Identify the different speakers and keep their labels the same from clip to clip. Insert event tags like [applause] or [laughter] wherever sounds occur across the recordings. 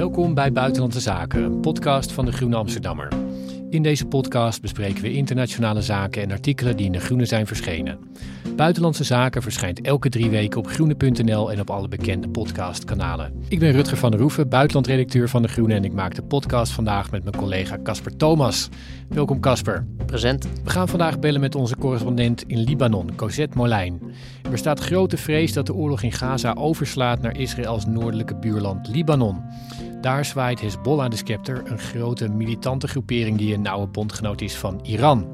Speaker 1: Welkom bij Buitenlandse Zaken, een podcast van de Groene Amsterdammer. In deze podcast bespreken we internationale zaken en artikelen die in de Groene zijn verschenen. Buitenlandse Zaken verschijnt elke drie weken op groene.nl en op alle bekende podcastkanalen. Ik ben Rutger van der Roeven, buitenlandredacteur van de Groene en ik maak de podcast vandaag met mijn collega Casper Thomas. Welkom Casper.
Speaker 2: Present.
Speaker 1: We gaan vandaag bellen met onze correspondent in Libanon, Cosette Molijn. Er bestaat grote vrees dat de oorlog in Gaza overslaat naar Israëls noordelijke buurland Libanon. Daar zwaait Hezbollah de scepter, een grote militante groepering die een nauwe bondgenoot is van Iran.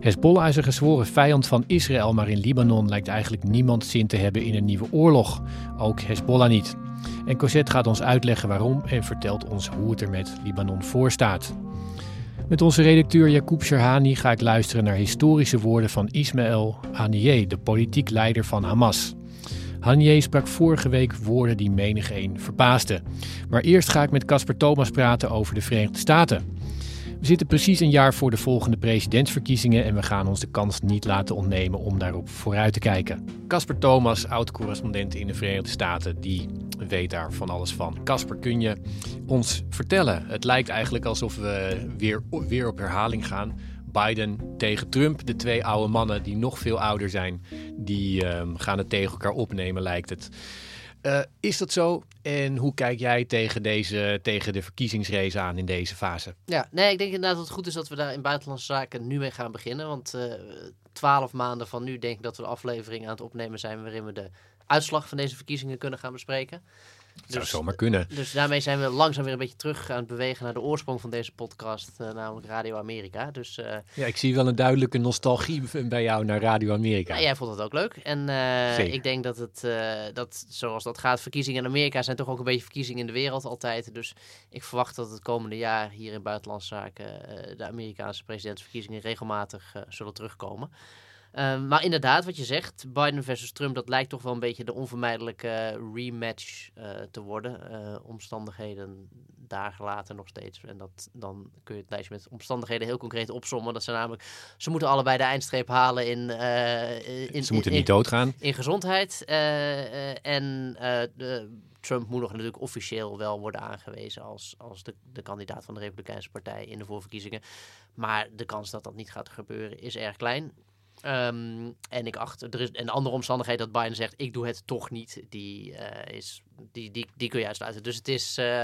Speaker 1: Hezbollah is een gezworen vijand van Israël, maar in Libanon lijkt eigenlijk niemand zin te hebben in een nieuwe oorlog. Ook Hezbollah niet. En Cosette gaat ons uitleggen waarom en vertelt ons hoe het er met Libanon voor staat. Met onze redacteur Jacoub Sherhani ga ik luisteren naar historische woorden van Ismaël Haniyeh, de politiek leider van Hamas. Haniyeh sprak vorige week woorden die menigeen verbaasden. Maar eerst ga ik met Casper Thomas praten over de Verenigde Staten. We zitten precies een jaar voor de volgende presidentsverkiezingen en we gaan ons de kans niet laten ontnemen om daarop vooruit te kijken. Casper Thomas, oud-correspondent in de Verenigde Staten, die weet daar van alles van. Casper, kun je ons vertellen? Het lijkt eigenlijk alsof we weer, weer op herhaling gaan. Biden tegen Trump, de twee oude mannen die nog veel ouder zijn, die um, gaan het tegen elkaar opnemen, lijkt het. Uh, is dat zo? En hoe kijk jij tegen, deze, tegen de verkiezingsrace aan in deze fase?
Speaker 2: Ja, nee, ik denk inderdaad dat het goed is dat we daar in buitenlandse zaken nu mee gaan beginnen. Want twaalf uh, maanden van nu denk ik dat we de aflevering aan het opnemen zijn waarin we de uitslag van deze verkiezingen kunnen gaan bespreken.
Speaker 1: Dat zou zomaar kunnen.
Speaker 2: Dus daarmee zijn we langzaam weer een beetje terug aan het bewegen naar de oorsprong van deze podcast, uh, namelijk Radio Amerika. Dus, uh,
Speaker 1: ja, ik zie wel een duidelijke nostalgie bij jou naar Radio Amerika.
Speaker 2: Ja, jij vond het ook leuk. En uh, ik denk dat het, dat zoals dat gaat, verkiezingen in Amerika zijn toch ook een beetje verkiezingen in de wereld altijd. Dus ik verwacht dat het komende jaar hier in Buitenlandse Zaken de Amerikaanse presidentsverkiezingen regelmatig zullen terugkomen. Uh, maar inderdaad, wat je zegt, Biden versus Trump, dat lijkt toch wel een beetje de onvermijdelijke rematch uh, te worden. Uh, omstandigheden daar gelaten nog steeds. En dat, dan kun je het lijstje met omstandigheden heel concreet opsommen. Dat zijn namelijk, ze moeten allebei de eindstreep halen in...
Speaker 1: in ze moeten in, niet doodgaan.
Speaker 2: In gezondheid. en de, Trump moet nog natuurlijk officieel wel worden aangewezen als, als de, de kandidaat van de Republikeinse Partij in de voorverkiezingen. Maar de kans dat dat niet gaat gebeuren is erg klein. Um, en ik acht, er is een andere omstandigheid dat Biden zegt: ik doe het toch niet. Die, uh, is, die, die, die kun je uitsluiten. Dus het is uh,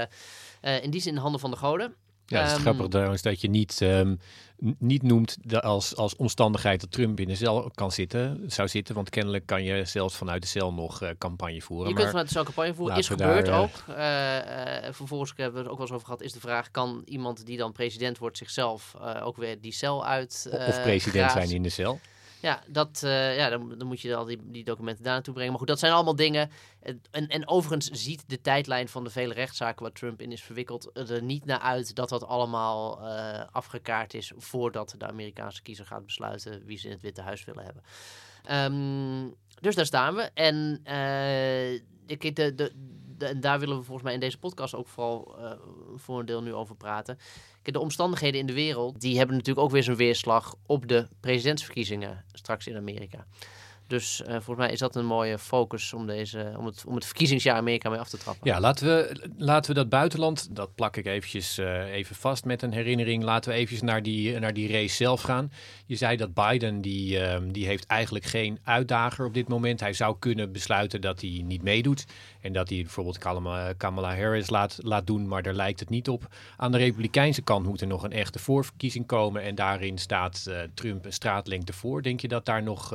Speaker 2: uh, in die zin in handen van de goden.
Speaker 1: Ja, het is um, grappig trouwens dat je niet, um, niet noemt de, als, als omstandigheid dat Trump in de cel kan zitten, zou zitten. Want kennelijk kan je zelfs vanuit de cel nog uh, campagne voeren.
Speaker 2: Je kunt vanuit de cel campagne voeren. Is gebeurd daar, ook. Uh, vervolgens hebben we het ook wel eens over gehad. Is de vraag, kan iemand die dan president wordt zichzelf ook weer die cel uit
Speaker 1: Of president grazen? zijn in de cel?
Speaker 2: Ja, dat, uh, ja dan, dan, moet je al die, die documenten daar naartoe brengen. Maar goed, dat zijn allemaal dingen. En, en overigens ziet de tijdlijn van de vele rechtszaken waar Trump in is verwikkeld er niet naar uit dat dat allemaal uh, afgekaart is voordat de Amerikaanse kiezer gaat besluiten wie ze in het Witte Huis willen hebben. Um, dus daar staan we. En de, de, de, en daar willen we volgens mij in deze podcast ook vooral uh, voor een deel nu over praten. De omstandigheden in de wereld, die hebben natuurlijk ook weer zijn weerslag op de presidentsverkiezingen straks in Amerika. Dus uh, volgens mij is dat een mooie focus om, deze, om, het, om het verkiezingsjaar Amerika mee af te trappen.
Speaker 1: Ja, laten we, laten we dat buitenland, dat plak ik eventjes uh, even vast met een herinnering. Laten we eventjes naar die, naar die race zelf gaan. Je zei dat Biden, die, uh, die heeft eigenlijk geen uitdager op dit moment. Hij zou kunnen besluiten dat hij niet meedoet. En dat hij bijvoorbeeld Kamala Harris laat, laat doen, maar daar lijkt het niet op. Aan de Republikeinse kant moet er nog een echte voorverkiezing komen. En daarin staat uh, Trump een straatlengte voor. Denk je dat daar nog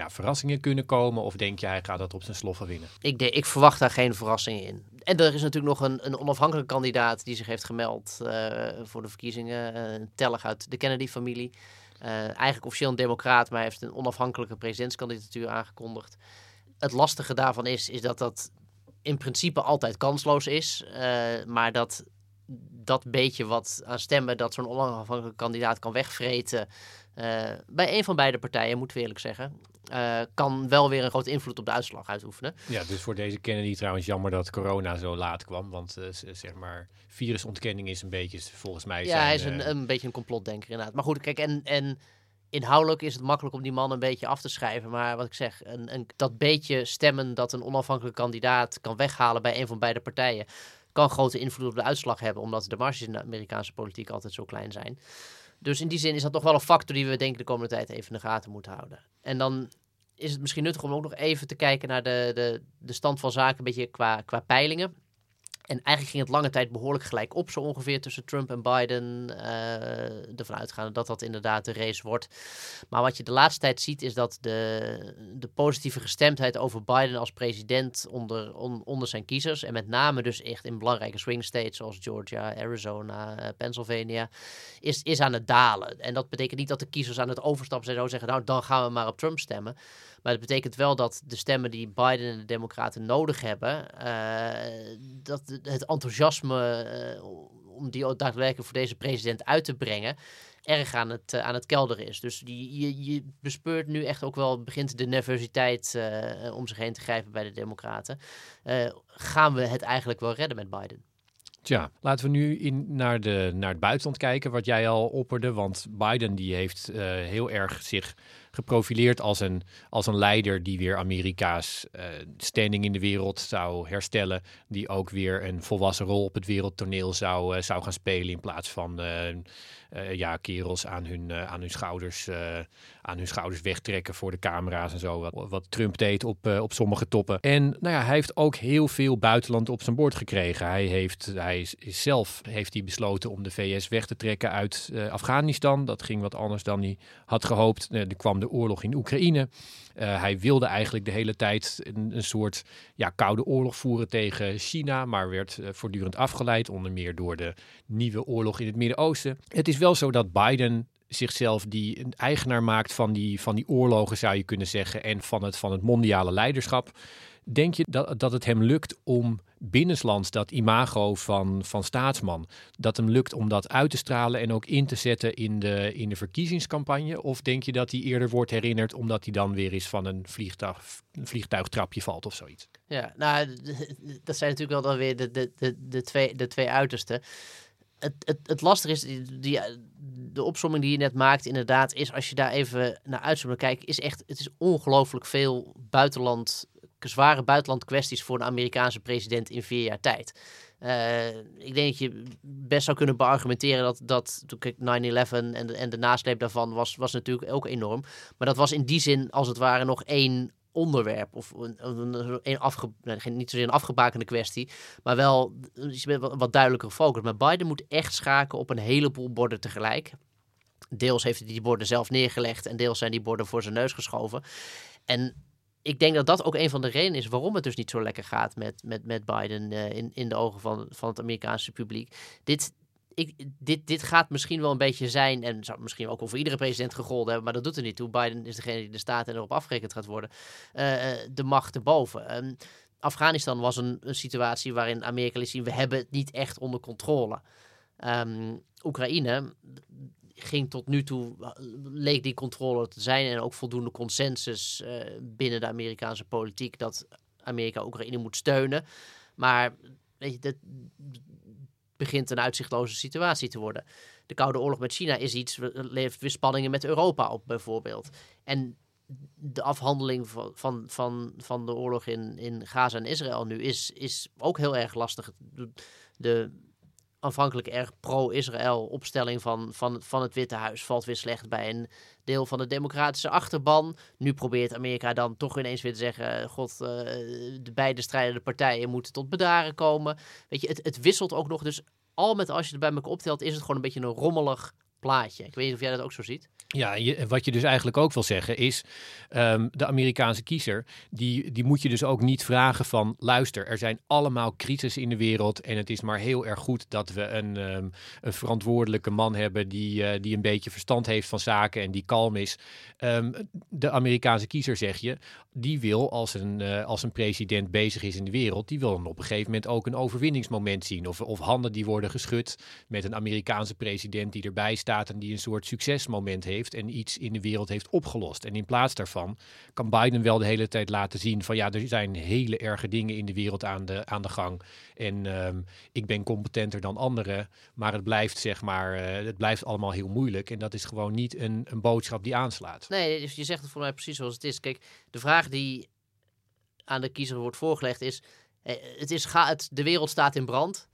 Speaker 1: ja, verrassingen kunnen komen? Of denk je hij gaat dat op zijn sloffen winnen?
Speaker 2: Ik, ik verwacht daar geen verrassingen in. En er is natuurlijk nog een, een onafhankelijke kandidaat die zich heeft gemeld uh, voor de verkiezingen. Tellig uit de Kennedy-familie. eigenlijk officieel een democraat, maar heeft een onafhankelijke presidentskandidatuur aangekondigd. Het lastige daarvan is, is dat dat in principe altijd kansloos is. Uh, maar dat dat beetje wat aan stemmen dat zo'n onafhankelijke kandidaat kan wegvreten. Uh, bij een van beide partijen, moeten we eerlijk zeggen. Uh, kan wel weer een grote invloed op de uitslag uitoefenen.
Speaker 1: Ja, dus voor deze Kennedy trouwens jammer dat corona zo laat kwam. Want uh, zeg maar, virusontkenning is een beetje volgens mij.
Speaker 2: Ja,
Speaker 1: zijn,
Speaker 2: hij is een, een beetje een complotdenker inderdaad. Maar goed, kijk, en, en inhoudelijk is het makkelijk om die man een beetje af te schrijven. Maar wat ik zeg, een, een, dat beetje stemmen dat een onafhankelijke kandidaat kan weghalen bij een van beide partijen. kan grote invloed op de uitslag hebben, omdat de marges in de Amerikaanse politiek altijd zo klein zijn. Dus in die zin is dat toch wel een factor die we denk ik de komende tijd even in de gaten moeten houden. En dan is het misschien nuttig om ook nog even te kijken naar de, de, de stand van zaken, een beetje qua, qua peilingen. En eigenlijk ging het lange tijd behoorlijk gelijk op, zo ongeveer tussen Trump en Biden. Uh, ervan uitgaande dat dat inderdaad de race wordt. Maar wat je de laatste tijd ziet, is dat de, de positieve gestemdheid over Biden als president onder, onder zijn kiezers. En met name dus echt in belangrijke swing states zoals Georgia, Arizona, uh, Pennsylvania, is, is aan het dalen. En dat betekent niet dat de kiezers aan het overstappen zijn en zeggen, nou dan gaan we maar op Trump stemmen. Maar dat betekent wel dat de stemmen die Biden en de Democraten nodig hebben, uh, dat het enthousiasme uh, om die daadwerkelijk voor deze president uit te brengen, erg aan het, uh, aan het kelderen is. Dus die, je, je bespeurt nu echt ook wel, begint de nervositeit om zich heen te grijpen bij de Democraten. gaan we het eigenlijk wel redden met Biden?
Speaker 1: Tja, laten we nu in, naar, de, naar het buitenland kijken, wat jij al opperde. Want Biden die heeft heel erg zich geprofileerd als een, als een leider die weer Amerika's uh, standing in de wereld zou herstellen. Die ook weer een volwassen rol op het wereldtoneel zou, uh, zou gaan spelen in plaats van uh, ja, kerels aan hun, aan, hun schouders, aan hun schouders wegtrekken voor de camera's en zo. Wat, wat Trump deed op, op sommige toppen. En nou ja, hij heeft ook heel veel buitenland op zijn bord gekregen. Hij heeft hij is, zelf heeft hij besloten om de VS weg te trekken uit Afghanistan. Dat ging wat anders dan hij had gehoopt. er kwam de oorlog in Oekraïne. Uh, hij wilde eigenlijk de hele tijd een, soort ja, koude oorlog voeren tegen China, maar werd uh, voortdurend afgeleid, onder meer door de nieuwe oorlog in het Midden-Oosten. Het is wel zo dat Biden zichzelf die eigenaar maakt van die, van die oorlogen, zou je kunnen zeggen, en van het, van het mondiale leiderschap. Denk je dat, dat het hem lukt om binnenlands dat imago van, van staatsman, dat hem lukt om dat uit te stralen en ook in te zetten in de, in de verkiezingscampagne? Of denk je dat hij eerder wordt herinnerd omdat hij dan weer eens van een, vliegtuig, een vliegtuigtrapje valt of zoiets?
Speaker 2: Ja, nou, dat zijn natuurlijk wel dan weer de, de, de, de, twee, de twee uitersten. Het, het, het lastige is, die, de opsomming die je net maakt, inderdaad, is als je daar even naar uitzoomt kijken, is echt, het is ongelooflijk veel buitenland zware buitenland kwesties voor een Amerikaanse president in vier jaar tijd. Uh, ik denk dat je best zou kunnen beargumenteren dat, dat 9-11 en de, en de nasleep daarvan was, was natuurlijk ook enorm. Maar dat was in die zin als het ware nog één onderwerp. Of een, een, afge, niet zozeer een afgebakende kwestie, maar wel wat, wat duidelijker focus. Maar Biden moet echt schaken op een heleboel borden tegelijk. Deels heeft hij die borden zelf neergelegd en deels zijn die borden voor zijn neus geschoven. En ik denk dat dat ook een van de redenen is waarom het dus niet zo lekker gaat met, met, met Biden uh, in, in de ogen van, van het Amerikaanse publiek. Dit, ik, dit, dit gaat misschien wel een beetje zijn, en zou misschien ook voor iedere president gegolden hebben, maar dat doet er niet toe. Biden is degene die de staat en erop afgerekend gaat worden. Uh, de macht erboven. Um, Afghanistan was een, een situatie waarin Amerika liet zien, we hebben het niet echt onder controle. Um, Oekraïne, ging tot nu toe, eh, leek die controle te zijn en ook voldoende consensus uh, binnen de Amerikaanse politiek dat Amerika Oekraïne moet steunen. Maar weet je, dat begint een uitzichtloze situatie te worden. De Koude Oorlog met China is iets, levert weer spanningen met Europa op bijvoorbeeld. En de afhandeling van, van, van, van de oorlog in, in Gaza en Israël nu is, is ook heel erg lastig. De, aanvankelijk erg pro-Israël opstelling van, van, van het Witte Huis valt weer slecht bij een deel van de democratische achterban. Nu probeert Amerika dan toch ineens weer te zeggen: God, uh, de beide strijdende partijen moeten tot bedaren komen. Weet je, het, het wisselt ook nog. Dus al met als je het bij elkaar optelt, is het gewoon een beetje een rommelig plaatje. Ik weet niet of jij dat ook zo ziet.
Speaker 1: Ja, wat je dus eigenlijk ook wil zeggen is, um, de Amerikaanse kiezer, die, die moet je dus ook niet vragen van, luister, er zijn allemaal crisis in de wereld en het is maar heel erg goed dat we een, um, een verantwoordelijke man hebben die, uh, die een beetje verstand heeft van zaken en die kalm is. Um, de Amerikaanse kiezer, zeg je, die wil als een, uh, als een president bezig is in de wereld, die wil dan op een gegeven moment ook een overwinningsmoment zien of, of handen die worden geschud met een Amerikaanse president die erbij staat die een soort succesmoment heeft en iets in de wereld heeft opgelost. En in plaats daarvan kan Biden wel de hele tijd laten zien van ja, er zijn hele erge dingen in de wereld aan de, aan de gang. En um, ik ben competenter dan anderen, maar het blijft zeg maar, uh, het blijft allemaal heel moeilijk. En dat is gewoon niet een, een boodschap die aanslaat.
Speaker 2: Nee, dus je zegt het voor mij precies zoals het is. Kijk, de vraag die aan de kiezer wordt voorgelegd is eh, het is, ga, het, de wereld staat in brand.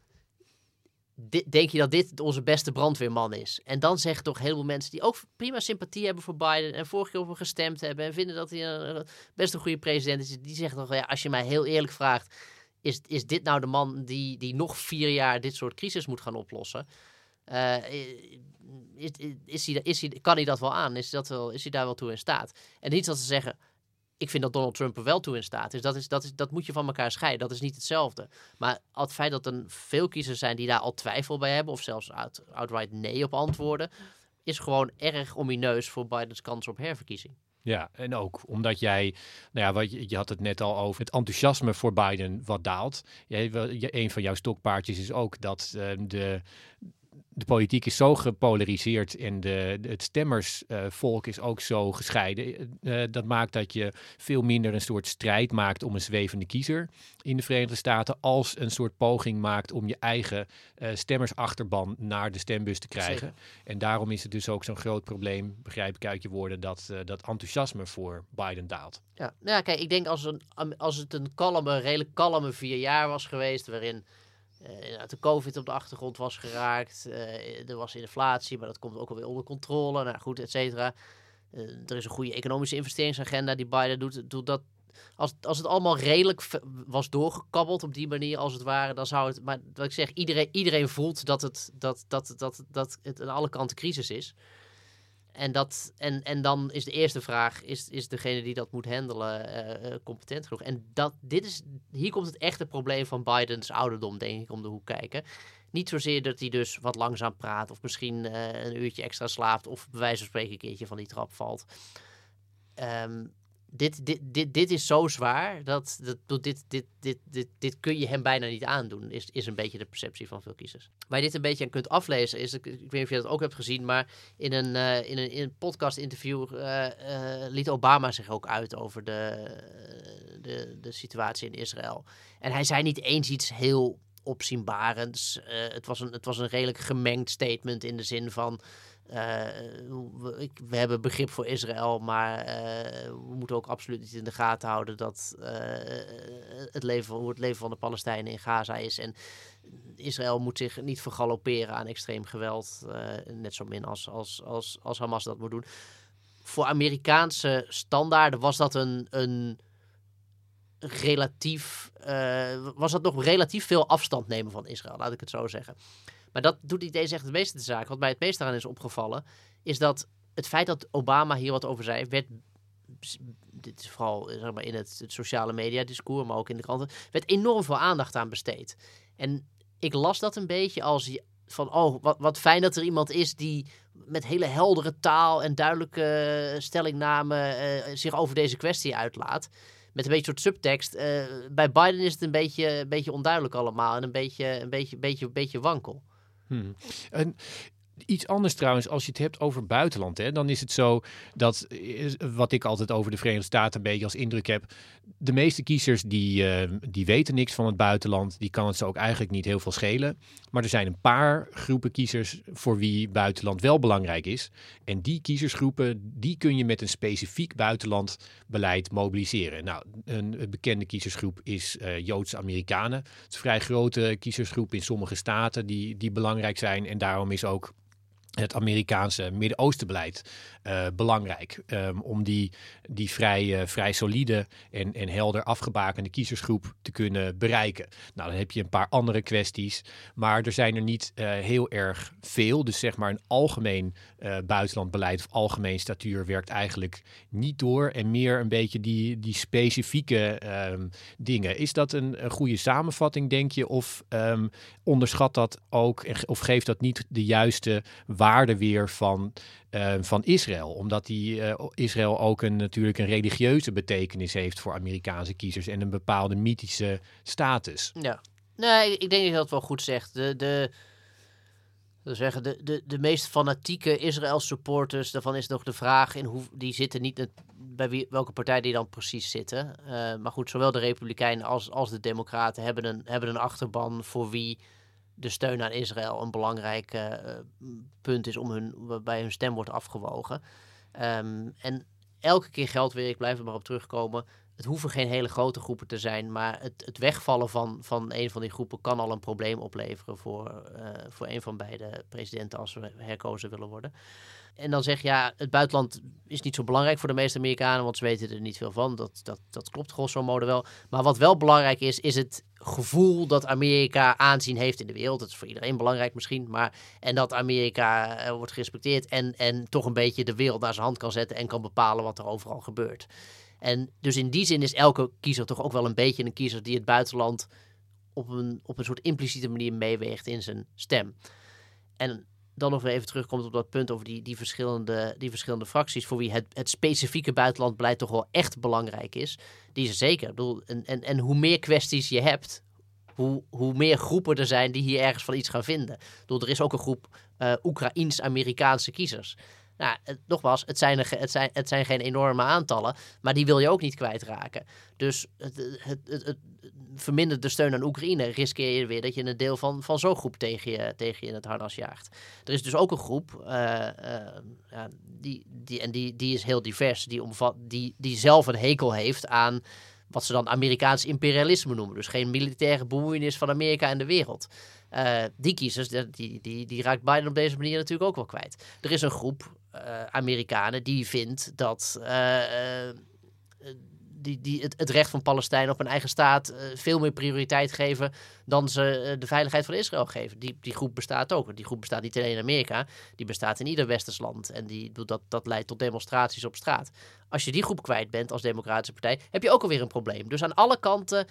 Speaker 2: Denk je dat dit onze beste brandweerman is? En dan zeggen toch heel veel mensen die ook prima sympathie hebben voor Biden en vorige keer op hem gestemd hebben en vinden dat hij een, best een goede president is, die zeggen toch, ja, als je mij heel eerlijk vraagt, is, is dit nou de man die, die nog vier jaar dit soort crisis moet gaan oplossen? Uh, is, is, hij, is hij, kan hij dat wel aan? Is, dat wel, is hij daar wel toe in staat? En niet dat ze zeggen, ik vind dat Donald Trump er wel toe in staat is. Dat, is, dat, is, dat moet je van elkaar scheiden. Dat is niet hetzelfde. Maar het feit dat er veel kiezers zijn die daar al twijfel bij hebben, of zelfs out, outright nee op antwoorden, is gewoon erg omineus voor Bidens kans op herverkiezing.
Speaker 1: Ja, en ook omdat jij, nou ja, wat je, je had het net al over het enthousiasme voor Biden wat daalt. Jij, een van jouw stokpaardjes is ook dat uh, de, de politiek is zo gepolariseerd en de, het stemmersvolk is ook zo gescheiden. Uh, dat maakt dat je veel minder een soort strijd maakt om een zwevende kiezer in de Verenigde Staten, als een soort poging maakt om je eigen uh, stemmersachterban naar de stembus te krijgen. En daarom is het dus ook zo'n groot probleem, begrijp ik uit je woorden, dat, dat enthousiasme voor Biden daalt.
Speaker 2: Ja, nou ja, kijk, ik denk als, een, als het een kalme, redelijk kalme vier jaar was geweest, waarin uh, de COVID op de achtergrond was geraakt. Uh, er was inflatie, maar dat komt ook alweer onder controle. Nou goed, et cetera. Uh, er is een goede economische investeringsagenda die Biden doet. doet dat, als, als het allemaal redelijk was doorgekabbeld op die manier als het ware, dan zou het. Maar wat ik zeg, iedereen, iedereen voelt dat het, dat, dat, dat, dat het aan alle kanten crisis is. En, dat, en, en dan is de eerste vraag: is, is degene die dat moet handelen uh, competent genoeg? En dat, dit is, hier komt het echte probleem van Bidens ouderdom, denk ik, om de hoek kijken. Niet zozeer dat hij dus wat langzaam praat, of misschien uh, een uurtje extra slaapt, of bij wijze van spreken een keertje van die trap valt. Um, dit, dit, dit, dit is zo zwaar dat, dat dit, dit, dit, dit, dit kun je hem bijna niet aandoen, is, is een beetje de perceptie van veel kiezers. Waar je dit een beetje aan kunt aflezen is, ik, weet niet of je dat ook hebt gezien, maar in een, uh, in een, in een podcast interview uh, uh, liet Obama zich ook uit over de, de, de situatie in Israël. En hij zei niet eens iets heel opzienbarends. het, was een, het was een redelijk gemengd statement in de zin van uh, we, hebben begrip voor Israël, maar uh, we moeten ook absoluut niet in de gaten houden dat uh, het, leven, hoe het leven van de Palestijnen in Gaza is. En Israël moet zich niet vergalopperen aan extreem geweld, net zo min als, als, als, als Hamas dat moet doen. Voor Amerikaanse standaarden was dat een, een relatief, was dat nog relatief veel afstand nemen van Israël, laat ik het zo zeggen. Maar dat doet niet eens echt het meeste de zaak. Wat mij het meest daaraan is opgevallen, is dat het feit dat Obama hier wat over zei, werd dit is vooral zeg maar, in het, sociale media discours, maar ook in de kranten, werd enorm veel aandacht aan besteed. En ik las dat een beetje als van, oh, wat, wat fijn dat er iemand is die met hele heldere taal en duidelijke stellingname uh, zich over deze kwestie uitlaat. Met een beetje soort subtekst. Uh, bij Biden is het een beetje, een beetje onduidelijk allemaal en een beetje, een beetje, beetje, beetje wankel.
Speaker 1: Hmm. En Iets anders trouwens, als je het hebt over buitenland, hè, dan is het zo dat, eh, wat ik altijd over de Verenigde Staten een beetje als indruk heb, de meeste kiezers die, uh, die weten niks van het buitenland, die kan het ze ook eigenlijk niet heel veel schelen. Maar er zijn een paar groepen kiezers voor wie buitenland wel belangrijk is. En die kiezersgroepen, die kun je met een specifiek buitenlandbeleid mobiliseren. Nou, een, bekende kiezersgroep is uh, Joodse Amerikanen. Het is een vrij grote kiezersgroep in sommige staten die, die belangrijk zijn. En daarom is ook het Amerikaanse Midden-Oostenbeleid uh, belangrijk. Um, om die, die vrij, uh, vrij solide en, en helder afgebakende kiezersgroep te kunnen bereiken. Nou, dan heb je een paar andere kwesties. Maar er zijn er niet uh, heel erg veel. Dus zeg maar een algemeen buitenlandbeleid of algemeen statuur werkt eigenlijk niet door. En meer een beetje die, die specifieke um, dingen. Is dat een, goede samenvatting, denk je? Of um, onderschat dat ook? Of geeft dat niet de juiste waarde weer van uh, van Israël. Omdat die, uh, Israël ook een, natuurlijk een religieuze betekenis heeft voor Amerikaanse kiezers en een bepaalde mythische status.
Speaker 2: Ja, nee, ik denk dat je dat wel goed zegt. De, de, zeggen, de, de, de meest fanatieke Israël-supporters, daarvan is nog de vraag in hoe die zitten niet bij wie, welke partij die dan precies zitten. Uh, maar goed, zowel de Republikeinen als, als de Democraten hebben een, hebben een achterban voor wie de steun aan Israël een belangrijk uh, punt is om hun, waarbij hun stem wordt afgewogen. Um, en elke keer geldt weer, ik blijf er maar op terugkomen, het hoeven geen hele grote groepen te zijn, maar het, het wegvallen van, van een van die groepen kan al een probleem opleveren voor, uh, voor een van beide presidenten als we herkozen willen worden. En dan zeg je, ja, het buitenland is niet zo belangrijk voor de meeste Amerikanen, want ze weten er niet veel van. Dat, dat, dat klopt grosso modo wel. Maar wat wel belangrijk is, is het gevoel dat Amerika aanzien heeft in de wereld. Dat is voor iedereen belangrijk misschien, maar en dat Amerika uh, wordt gerespecteerd en, en toch een beetje de wereld naar zijn hand kan zetten en kan bepalen wat er overal gebeurt. En dus in die zin is elke kiezer toch ook wel een beetje een kiezer die het buitenland op een, op een soort impliciete manier meeweegt in zijn stem. En dan nog even terugkomt op dat punt over die, die, verschillende, die verschillende fracties, voor wie het, het specifieke buitenlandbeleid toch wel echt belangrijk is. Die is er zeker. Ik bedoel, en, en, en hoe meer kwesties je hebt, hoe, hoe meer groepen er zijn die hier ergens van iets gaan vinden. Ik bedoel, er is ook een groep uh, Oekraïens-Amerikaanse kiezers. Nou, het, nogmaals, het zijn, er, het, zijn, het zijn geen enorme aantallen, maar die wil je ook niet kwijtraken. Dus het, het, het vermindert de steun aan Oekraïne, riskeer je weer dat je een deel van, van zo'n groep tegen je, tegen je in het harnas jaagt. Er is dus ook een groep, uh, ja, die, die, en die, die is heel divers, die, omvat, die, die zelf een hekel heeft aan wat ze dan Amerikaans imperialisme noemen. Dus geen militaire bemoeienis van Amerika en de wereld. Uh, die kiezers, die, die, die raakt Biden op deze manier natuurlijk ook wel kwijt. Er is een groep Amerikanen die vindt dat die, die het, recht van Palestijn op een eigen staat veel meer prioriteit geven dan ze de veiligheid van Israël geven. Die, die groep bestaat ook. Die groep bestaat niet alleen in Amerika, die bestaat in ieder westers land. En die, dat, dat leidt tot demonstraties op straat. Als je die groep kwijt bent als Democratische Partij, heb je ook alweer een probleem. Dus aan alle kanten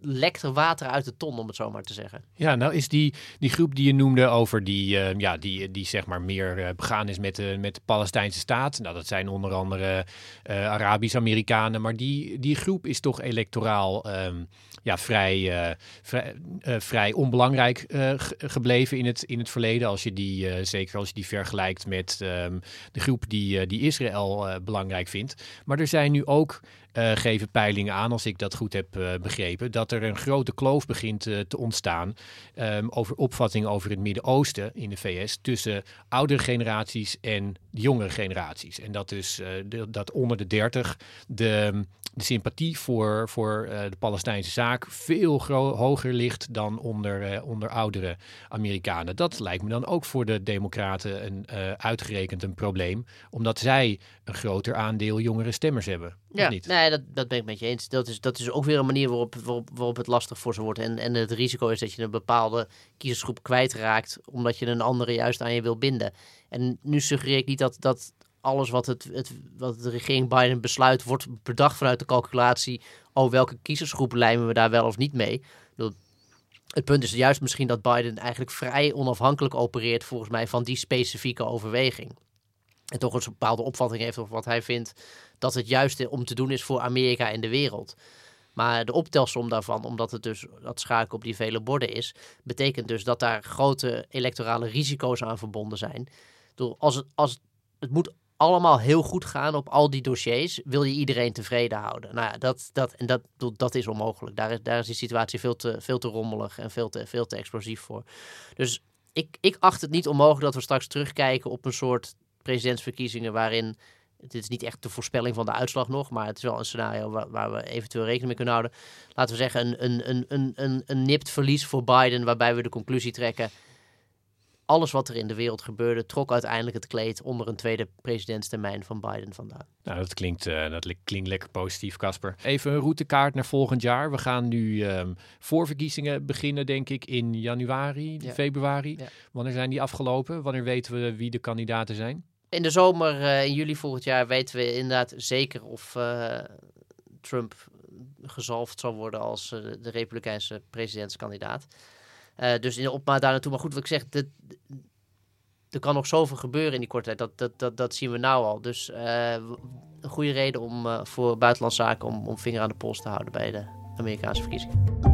Speaker 2: lekt er water uit de ton, om het zo maar te zeggen.
Speaker 1: Ja, nou is die, die groep die je noemde over die, uh, ja, die, die zeg maar meer uh, begaan is met de, met de Palestijnse staat. Nou, dat zijn onder andere uh, Arabisch-Amerikanen. Maar die, die groep is toch electoraal um, ja, vrij, vrij, vrij onbelangrijk gebleven in het, in het verleden. Als je die, zeker als je die vergelijkt met um, de groep die, die Israël belangrijk vindt. Maar er zijn nu ook, uh, geven peilingen aan, als ik dat goed heb uh, begrepen, dat er een grote kloof begint uh, te ontstaan um, over opvattingen over het Midden-Oosten in de VS tussen oudere generaties en jongere generaties. En dat dus dat onder de 30 de, de sympathie voor, voor de Palestijnse zaak veel hoger ligt dan onder, onder oudere Amerikanen. Dat lijkt me dan ook voor de Democraten een, uitgerekend een probleem, omdat zij een groter aandeel jongere stemmers hebben.
Speaker 2: Ja,
Speaker 1: niet?
Speaker 2: nee, dat, dat ben ik met je eens. Dat is, dat is ook weer een manier waarop, waarop, waarop het lastig voor ze wordt. En, en het risico is dat je een bepaalde kiezersgroep kwijtraakt, omdat je een andere juist aan je wil binden. En nu suggereer ik niet dat, dat alles wat, het, het, wat de regering Biden besluit, wordt bedacht vanuit de calculatie. Oh, welke kiezersgroep lijmen we daar wel of niet mee? Het punt is juist misschien dat Biden eigenlijk vrij onafhankelijk opereert, volgens mij, van die specifieke overweging. En toch een bepaalde opvatting heeft over wat hij vindt dat het juiste om te doen is voor Amerika en de wereld. Maar de optelsom daarvan, omdat het dus dat schaken op die vele borden is, betekent dus dat daar grote electorale risico's aan verbonden zijn. Als het, als het moet allemaal heel goed gaan op al die dossiers, wil je iedereen tevreden houden. Nou ja, dat, dat, en dat, dat is onmogelijk. Daar is, daar is die situatie veel te, veel te rommelig en veel te, veel te explosief voor. Dus ik, ik acht het niet onmogelijk dat we straks terugkijken op een soort presidentsverkiezingen waarin dit is niet echt de voorspelling van de uitslag nog, maar het is wel een scenario waar, waar we eventueel rekening mee kunnen houden. Laten we zeggen, een, een, een, een, een, een nipt verlies voor Biden, waarbij we de conclusie trekken. Alles wat er in de wereld gebeurde, trok uiteindelijk het kleed onder een tweede presidentstermijn van Biden vandaan.
Speaker 1: Nou, dat klinkt, uh, dat klinkt lekker positief, Casper. Even een routekaart naar volgend jaar. We gaan nu um, voorverkiezingen beginnen, denk ik, in januari, ja. februari. Ja. Wanneer zijn die afgelopen? Wanneer weten we wie de kandidaten zijn?
Speaker 2: In de zomer, uh, in juli volgend jaar, weten we inderdaad zeker of uh, Trump gezalfd zal worden als uh, de Republikeinse presidentskandidaat. dus in opmaat daar naartoe. Maar goed, wat ik zeg, er kan nog zoveel gebeuren in die korte tijd. Dat, dat, dat, dat zien we nou al. Dus een goede reden om voor buitenlandse zaken om, om vinger aan de pols te houden bij de Amerikaanse verkiezingen.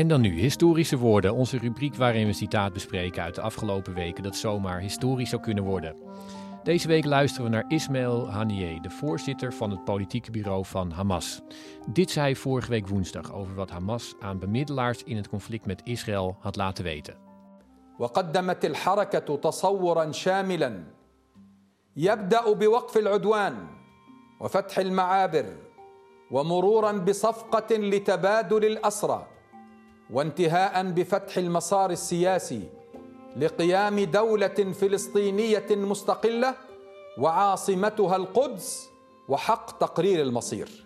Speaker 1: En dan nu historische woorden, onze rubriek waarin we citaat bespreken uit de afgelopen weken dat zomaar historisch zou kunnen worden. Deze week luisteren we naar Ismail Haniyeh, de voorzitter van het politieke bureau van Hamas. Dit zei vorige week woensdag over wat Hamas aan bemiddelaars in het conflict met Israël had laten weten.
Speaker 3: وقدمت الحركة تصورا شاملا يبدأ بوقف العدوان وفتح المعابر ومرورا بصفقة لتبادل الأسرى وانتهاء بفتح المسار السياسي لقيام دولة فلسطينية مستقلة وعاصمتها القدس وحق تقرير المصير.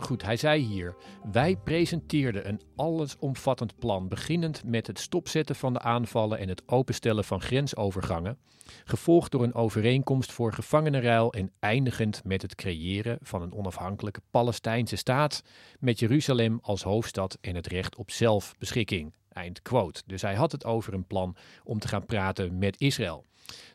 Speaker 1: Goed, hij zei hier: Wij presenteerden een allesomvattend plan, beginnend met het stopzetten van de aanvallen en het openstellen van grensovergangen, gevolgd door een overeenkomst voor gevangenenruil en eindigend met het creëren van een onafhankelijke Palestijnse staat met Jeruzalem als hoofdstad en het recht op zelfbeschikking. Eind quote. Dus hij had het over een plan om te gaan praten met Israël.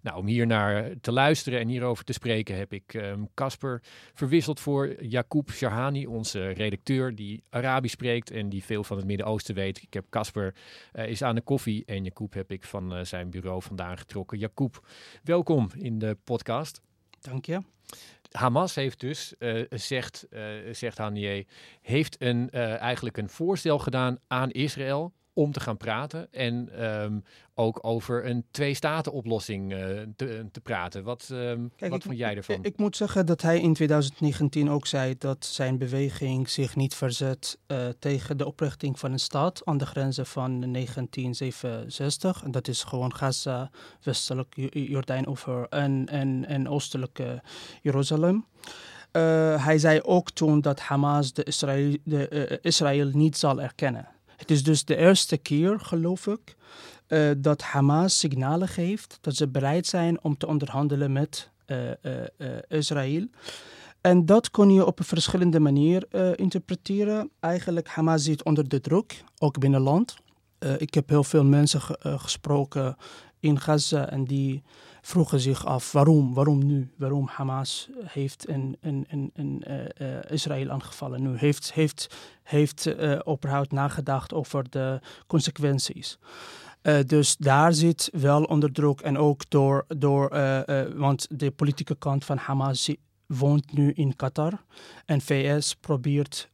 Speaker 1: Nou, om hier naar te luisteren en hierover te spreken heb ik Casper um, verwisseld voor Jacob Shahani, onze redacteur die Arabisch spreekt en die veel van het Midden-Oosten weet. Ik heb Casper uh, is aan de koffie en Jacob heb ik van uh, zijn bureau vandaan getrokken. Jacob, welkom in de podcast.
Speaker 4: Dank je.
Speaker 1: Hamas heeft dus, uh, zegt, zegt Haniyeh, heeft een, eigenlijk een voorstel gedaan aan Israël om te gaan praten en um, ook over een twee-staten-oplossing uh, te, te, praten. Wat, um,
Speaker 4: Kijk,
Speaker 1: wat
Speaker 4: ik,
Speaker 1: vond jij ervan?
Speaker 4: Ik, ik, moet zeggen dat hij in 2019 ook zei dat zijn beweging zich niet verzet uh, tegen de oprichting van een staat aan de grenzen van 1967. En dat is gewoon Gaza, westelijk Jordijn over en, en, en oostelijke Jeruzalem. Uh, hij zei ook toen dat Hamas de Israël, de, Israël niet zal erkennen. Het is dus de eerste keer, geloof ik, uh, dat Hamas signalen geeft dat ze bereid zijn om te onderhandelen met uh, uh, Israël. En dat kon je op een verschillende manier interpreteren. Eigenlijk, Hamas zit onder de druk, ook binnenland. ik heb heel veel mensen ge gesproken in Gaza en die vroegen zich af waarom, waarom nu? Waarom Hamas heeft een, een, een, een uh, Israël aangevallen nu? Heeft, heeft, heeft uh, nagedacht over de consequenties? Dus daar zit wel onder druk en ook door, door want de politieke kant van Hamas woont nu in Qatar en VS probeert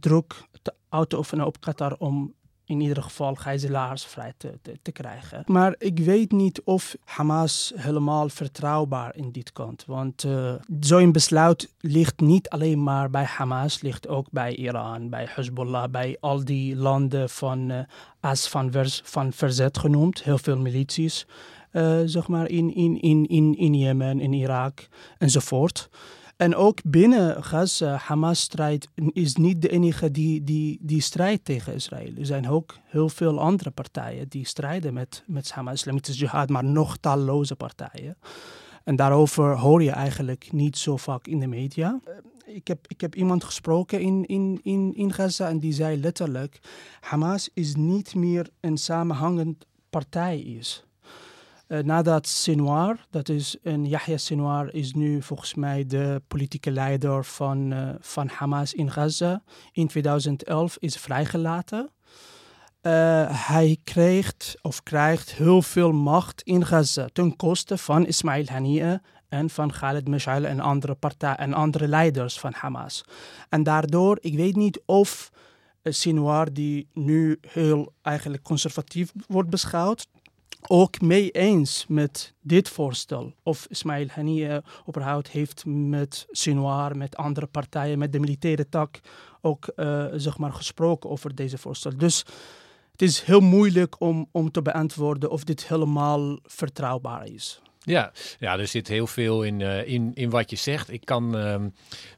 Speaker 4: druk uit te oefenen op Qatar om in ieder geval gijzelaars vrij te, te, te, krijgen. Maar ik weet niet of Hamas helemaal vertrouwbaar in dit kant. Want uh, zo'n besluit ligt niet alleen maar bij Hamas, ligt ook bij Iran, bij Hezbollah, bij al die landen van uh, as van, van verzet genoemd, heel veel milities. Uh, zeg maar in, in, in, in, in Jemen, in Irak enzovoort. En ook binnen Gaza, Hamas strijd is niet de enige die, die, die strijdt tegen Israël. Er zijn ook heel veel andere partijen die strijden met, met Hamas, Islamitische Jihad, maar nog talloze partijen. En daarover hoor je eigenlijk niet zo vaak in de media. Ik heb, ik heb iemand gesproken in, in, in, in Gaza en die zei letterlijk: Hamas is niet meer een samenhangend partij is. Uh, nadat Sinwar, dat is een Yahya Sinwar, is nu volgens mij de politieke leider van, uh, van Hamas in Gaza. In 2011 is vrijgelaten. Uh, hij kreeg of krijgt heel veel macht in Gaza ten koste van Ismail Haniyeh en van Khaled Meshal en andere partijen en andere leiders van Hamas. En daardoor, ik weet niet of Sinwar, die nu heel eigenlijk conservatief wordt beschouwd, ook mee eens met dit voorstel. Of Ismail Haniyeh überhaupt heeft met Sinwar, met andere partijen, met de militaire tak ook uh, zeg maar gesproken over deze voorstel. Dus het is heel moeilijk om, om te beantwoorden of dit helemaal vertrouwbaar is.
Speaker 1: Ja, ja, er zit heel veel in, uh, in, in wat je zegt. Ik kan, uh,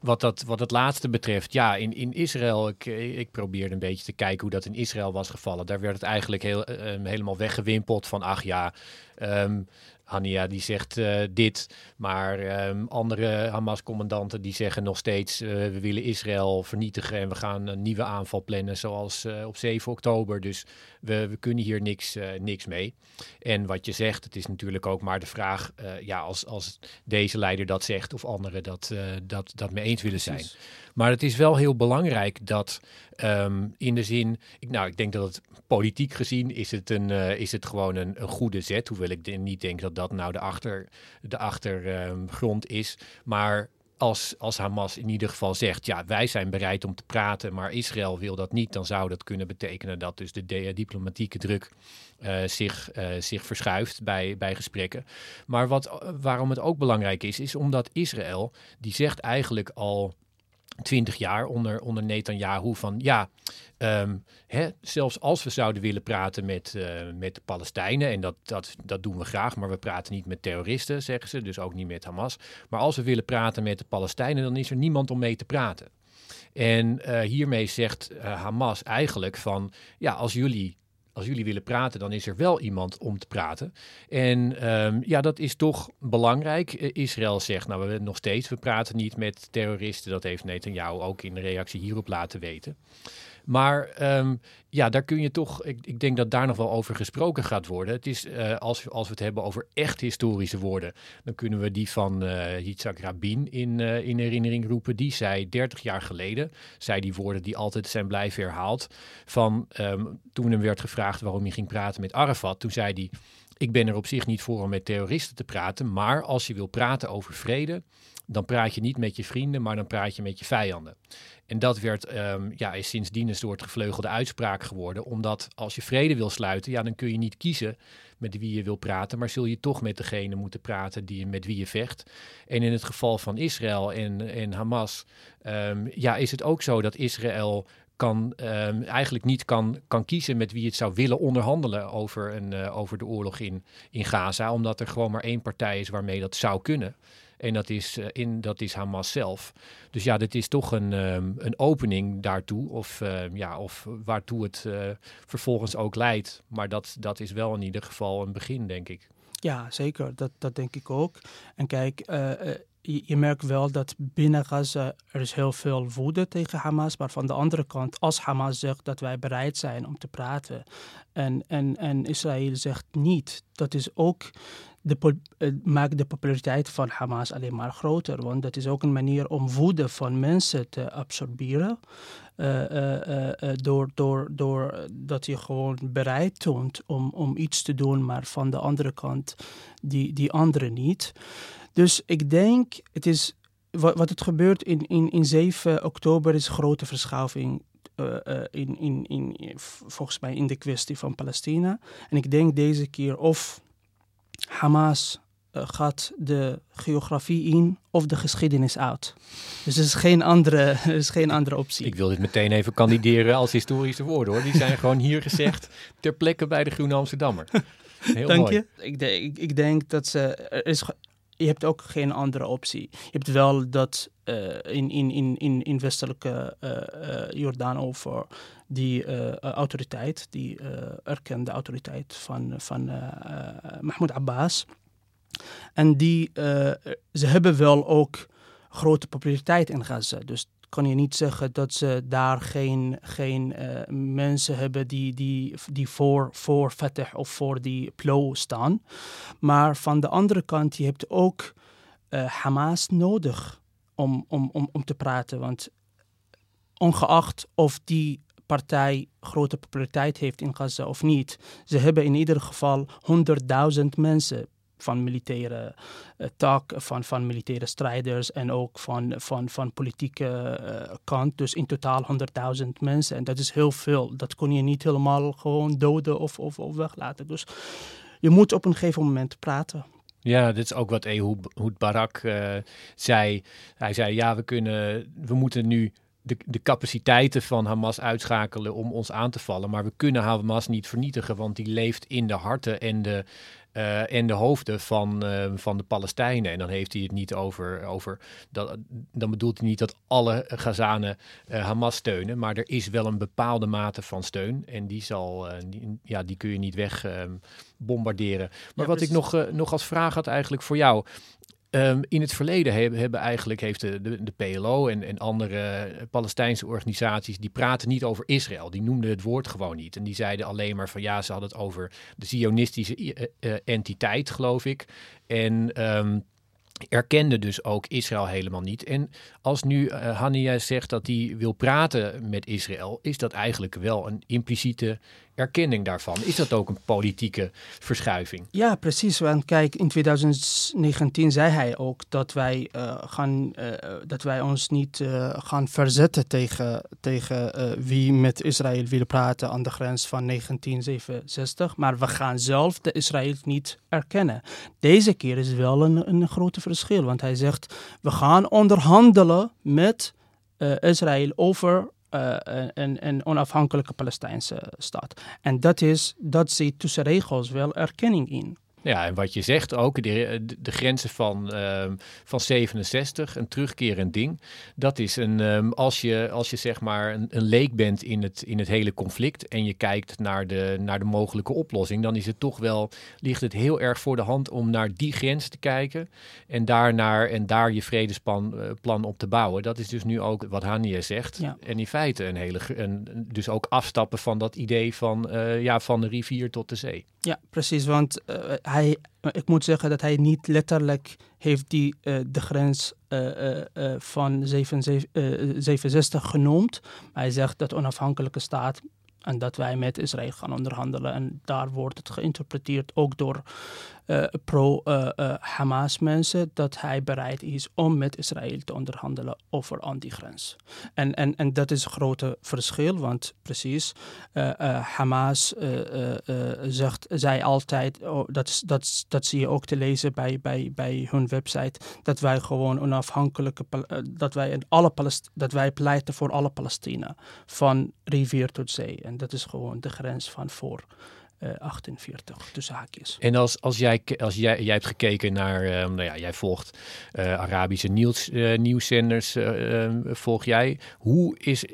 Speaker 1: wat, dat, wat het laatste betreft, ja, in, in Israël, ik, ik probeerde een beetje te kijken hoe dat in Israël was gevallen. Daar werd het eigenlijk heel, uh, helemaal weggewimpeld van, ach ja, um, Hania die zegt uh, dit, maar um, andere Hamas-commandanten die zeggen nog steeds uh, we willen Israël vernietigen en we gaan een nieuwe aanval plannen zoals uh, op 7 oktober. Dus we, we kunnen hier niks, niks mee. En wat je zegt, het is natuurlijk ook maar de vraag, ja, als, als deze leider dat zegt of anderen dat, dat, dat mee eens willen zijn. Maar het is wel heel belangrijk dat ehm, in de zin, ik, nou, ik denk dat het politiek gezien is het, een, uh, is het gewoon een, goede zet. Hoewel ik niet denk dat dat nou de, achter, de achtergrond is. Maar als, als Hamas in ieder geval zegt, ja, wij zijn bereid om te praten, maar Israël wil dat niet, dan zou dat kunnen betekenen dat dus de, diplomatieke druk uh, zich, zich verschuift bij, bij gesprekken. Maar wat, waarom het ook belangrijk is, is omdat Israël, die zegt eigenlijk al twintig jaar onder, onder Netanyahu van ja, um, hè, zelfs als we zouden willen praten met, uh, met de Palestijnen, en dat, dat, dat doen we graag, maar we praten niet met terroristen, zeggen ze, dus ook niet met Hamas. Maar als we willen praten met de Palestijnen, dan is er niemand om mee te praten. En uh, hiermee zegt uh, Hamas eigenlijk van ja, als jullie als jullie willen praten, dan is er wel iemand om te praten. En um, ja, dat is toch belangrijk. Israël zegt, nou, we nog steeds, we praten niet met terroristen. Dat heeft Netanyahu ook in de reactie hierop laten weten. Maar um, ja, daar kun je toch, ik, ik, denk dat daar nog wel over gesproken gaat worden. Het is, uh, als, als we het hebben over echt historische woorden, dan kunnen we die van uh, Yitzhak Rabin in, uh, in herinnering roepen. Die zei 30 jaar geleden, zei die woorden die altijd zijn blijven herhaald. Van um, toen hem werd gevraagd waarom hij ging praten met Arafat, toen zei hij, ik ben er op zich niet voor om met terroristen te praten, maar als je wil praten over vrede, dan praat je niet met je vrienden, maar dan praat je met je vijanden. En dat werd, um, ja, is sindsdien een soort gevleugelde uitspraak geworden. Omdat als je vrede wil sluiten, ja, dan kun je niet kiezen met wie je wil praten, maar zul je toch met degene moeten praten die, met wie je vecht. En in het geval van Israël en, en Hamas, um, ja, is het ook zo dat Israël kan, um, eigenlijk niet kan, kan kiezen met wie het zou willen onderhandelen over, een, uh, over de oorlog in, in Gaza, omdat er gewoon maar één partij is waarmee dat zou kunnen. En dat is, uh, in, dat is Hamas zelf. Dus ja, dit is toch een, um, een opening daartoe. Of, uh, ja, of waartoe het uh, vervolgens ook leidt. Maar dat, dat is wel in ieder geval een begin, denk ik.
Speaker 4: Ja, zeker. Dat, dat denk ik ook. En kijk, je, je, merkt wel dat binnen Gaza er is heel veel woede tegen Hamas. Maar van de andere kant, als Hamas zegt dat wij bereid zijn om te praten. En, en, en Israël zegt niet. Dat is ook de, maakt de populariteit van Hamas alleen maar groter. Want dat is ook een manier om woede van mensen te absorberen. Uh, door, door, door dat je gewoon bereid toont om, om iets te doen, maar van de andere kant die, die andere niet. Dus ik denk, het is, wat, wat het gebeurt in, in, in 7 oktober is grote verschuiving in, in, in, volgens mij in de kwestie van Palestina. En ik denk deze keer of Hamas uh, gaat de geografie in of de geschiedenis uit. Dus er is geen andere, [laughs] er is geen andere optie.
Speaker 1: Ik wil dit meteen even kandideren als historische woorden hoor. Die zijn gewoon hier gezegd ter plekke bij de Groene Amsterdammer. Heel
Speaker 4: Dank
Speaker 1: mooi.
Speaker 4: je. Ik, de, ik, ik, denk dat ze. Er is, je hebt ook geen andere optie. Je hebt wel dat uh, in, in, in, in, westelijke uh, Jordaan over die autoriteit, die erkende autoriteit van, van Mahmoud Abbas. En die, ze hebben wel ook grote populariteit in Gaza. Dus kan je niet zeggen dat ze daar geen, geen mensen hebben die, die, die voor, voor Fatah of voor die plo staan. Maar van de andere kant, je hebt ook Hamas nodig om, om, om, om te praten. Want ongeacht of die partij grote populariteit heeft in Gaza of niet, ze hebben in ieder geval 100.000 mensen van militaire uh, tak, van, van militaire strijders en ook van, van, van politieke uh, kant. Dus in totaal 100.000 mensen. En dat is heel veel. Dat kon je niet helemaal gewoon doden of, of, of weglaten. Dus je moet op een gegeven moment praten.
Speaker 1: Ja, dit is ook wat Ehud Barak uh, zei. Hij zei, ja, we kunnen, we moeten nu de, de capaciteiten van Hamas uitschakelen om ons aan te vallen. Maar we kunnen Hamas niet vernietigen, want die leeft in de harten en de, uh, en de hoofden van, uh, van de Palestijnen. En dan heeft hij het niet over, over dat, dan bedoelt hij niet dat alle Gazanen uh, Hamas steunen, maar er is wel een bepaalde mate van steun en die zal, die, ja, die kun je niet weg ehm, bombarderen. Maar ja, wat ik nog, nog als vraag had eigenlijk voor jou, Um, in het verleden hebben, hebben eigenlijk heeft de, de, de PLO en, en, andere Palestijnse organisaties die praten niet over Israël. Die noemden het woord gewoon niet. En die zeiden alleen maar van ja, ze hadden het over de Zionistische uh, uh, entiteit, geloof ik. En um, erkende dus ook Israël helemaal niet. En als nu uh, zegt dat hij wil praten met Israël, is dat eigenlijk wel een impliciete erkenning daarvan. Is dat ook een politieke verschuiving?
Speaker 4: Ja, precies. Want kijk, in 2019 zei hij ook dat wij, uh, gaan, uh, dat wij ons niet uh, gaan verzetten tegen, tegen wie met Israël wil praten aan de grens van 1967. Maar we gaan zelf de Israël niet erkennen. Deze keer is wel een, een grote verschil. Want hij zegt, we gaan onderhandelen met Israël over uh, een, een, onafhankelijke Palestijnse staat. En dat, is, dat zit tussen regels wel erkenning in.
Speaker 1: Ja, en wat je zegt ook, de, de grenzen van, uh, van 67, een terugkerend ding. Dat is een, um, als, je, als je zeg maar een, een leek bent in het, in het hele conflict en je kijkt naar de, naar de mogelijke oplossing, dan is het toch wel, ligt het heel erg voor de hand om naar die grens te kijken en daar, naar, en daar je vredesplan uh, plan op te bouwen. Dat is dus nu ook wat Hanie zegt. Ja. En in feite een hele, een, dus ook afstappen van dat idee van, uh, ja, van de rivier tot de zee.
Speaker 4: Ja, precies, want uh, hij, ik moet zeggen dat hij niet letterlijk heeft die, uh, de grens uh, van 67 genoemd. Maar hij zegt dat onafhankelijke staat en dat wij met Israël gaan onderhandelen. En daar wordt het geïnterpreteerd ook door uh, pro-Hamas mensen dat hij bereid is om met Israël te onderhandelen over aan die grens. En, en, en dat is een grote verschil, want precies, Hamas zegt, zij altijd, oh, dat, dat, dat zie je ook te lezen bij, bij, bij hun website, dat wij gewoon onafhankelijke, dat wij, alle Palest dat wij pleiten voor alle Palestina, van rivier tot zee. En dat is gewoon de grens van voor. 48 tussen haakjes.
Speaker 1: En als, als, jij, als jij, jij hebt gekeken naar, uh, nou ja, jij volgt uh, Arabische nieuws, uh, nieuwszenders, volg jij. Hoe is,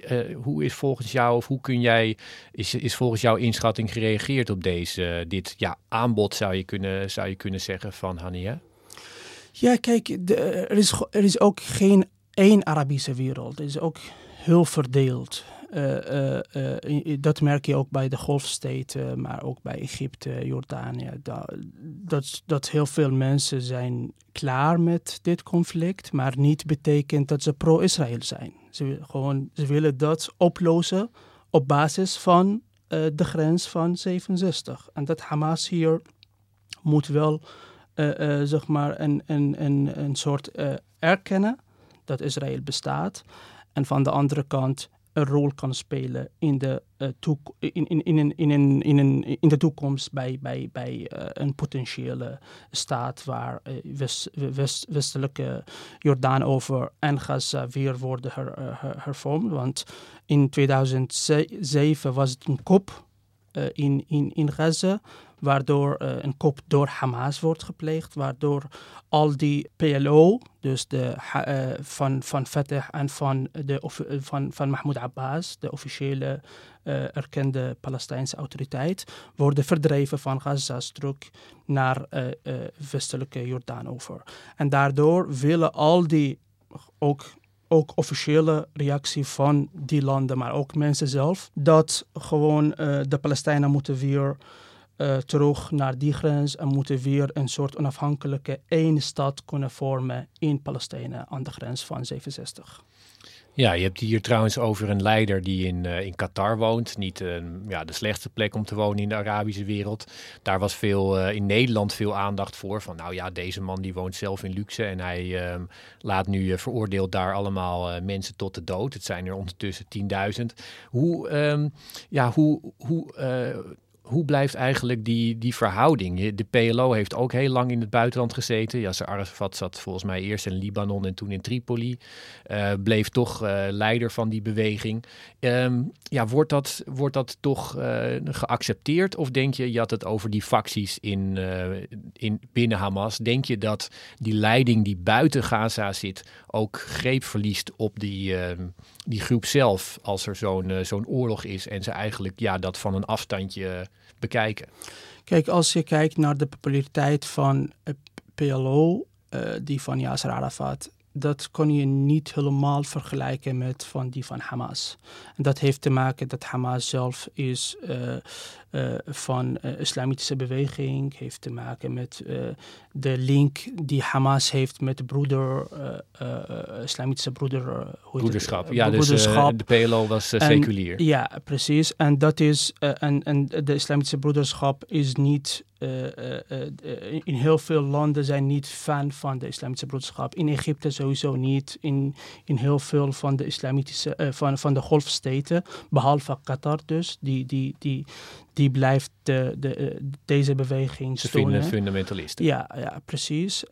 Speaker 1: hoe is volgens jou, of hoe kun jij, is, is volgens jouw inschatting gereageerd op deze, dit ja, aanbod, zou je kunnen, zou je kunnen zeggen, van Hania?
Speaker 4: Ja, kijk, de, er, is, er is ook geen één Arabische wereld. Het is ook heel verdeeld. Uh, uh, dat merk je ook bij de golfsteden, maar ook bij Egypte, Jordanië. Dat, dat, dat heel veel mensen zijn klaar met dit conflict, maar niet betekent dat ze pro-Israël zijn. Ze, gewoon, ze willen dat oplossen op basis van de grens van 67. En dat Hamas hier moet wel zeg maar een, een, een, een soort erkennen dat Israël bestaat. En van de andere kant een rol kan spelen in de, eh, in, in, in, in, in, in de toekomst bij, bij, bij eh, een potentiële staat waar uh, westelijke Jordaan over en Gaza weer worden hervormd. Want in 2007 was het een kop in, in, in Gaza waardoor uh, een kop door Hamas wordt gepleegd, waardoor al die PLO, dus de, uh, van, van Fatah en van, de, van, van Mahmoud Abbas, de officiële erkende Palestijnse autoriteit, worden verdreven van Gaza-strook naar westelijke Jordaan over. En daardoor willen al die ook ook officiële reactie van die landen, maar ook mensen zelf, dat gewoon de Palestijnen moeten weer uh, terug naar die grens en moeten weer een soort onafhankelijke één stad kunnen vormen in Palestina aan de grens van 67.
Speaker 1: Ja, je hebt hier trouwens over een leider die in, uh, in Qatar woont. Niet uh, ja, de slechtste plek om te wonen in de Arabische wereld. Daar was veel, in Nederland veel aandacht voor. Van nou ja, deze man die woont zelf in luxe en hij ehm, laat nu veroordeeld daar allemaal mensen tot de dood. Het zijn er ondertussen 10.000. Hoe, um, ja, hoe, hoe hoe blijft eigenlijk die, die verhouding? De PLO heeft ook heel lang in het buitenland gezeten. Yasser Arafat zat volgens mij eerst in Libanon en toen in Tripoli. Uh, bleef toch uh, leider van die beweging. Um, ja, wordt dat, wordt dat toch uh, geaccepteerd? Of denk je, je had het over die facties in, in, binnen Hamas. Denk je dat die leiding die buiten Gaza zit ook greep verliest op die, ehm, die groep zelf als er zo'n zo'n oorlog is en ze eigenlijk ja, dat van een afstandje bekijken?
Speaker 4: Kijk, als je kijkt naar de populariteit van PLO, uh, die van Yasser Arafat, dat kon je niet helemaal vergelijken met van die van Hamas. En dat heeft te maken dat Hamas zelf is uh, van uh, islamitische beweging, heeft te maken met de link die Hamas heeft met de broeder, islamitische broeder,
Speaker 1: broederschap. ja, dus de PLO was seculier.
Speaker 4: Ja, precies. En dat is, en, en de islamitische broederschap is niet uh, uh, in heel veel landen zijn niet fan van de islamitische broederschap. In Egypte sowieso niet. In, in heel veel van de islamitische, van, van de golfsteden, behalve Qatar dus, die, die, die, die blijft de, de, deze beweging
Speaker 1: Ze vinden fundamentalisten.
Speaker 4: Ja, ja precies.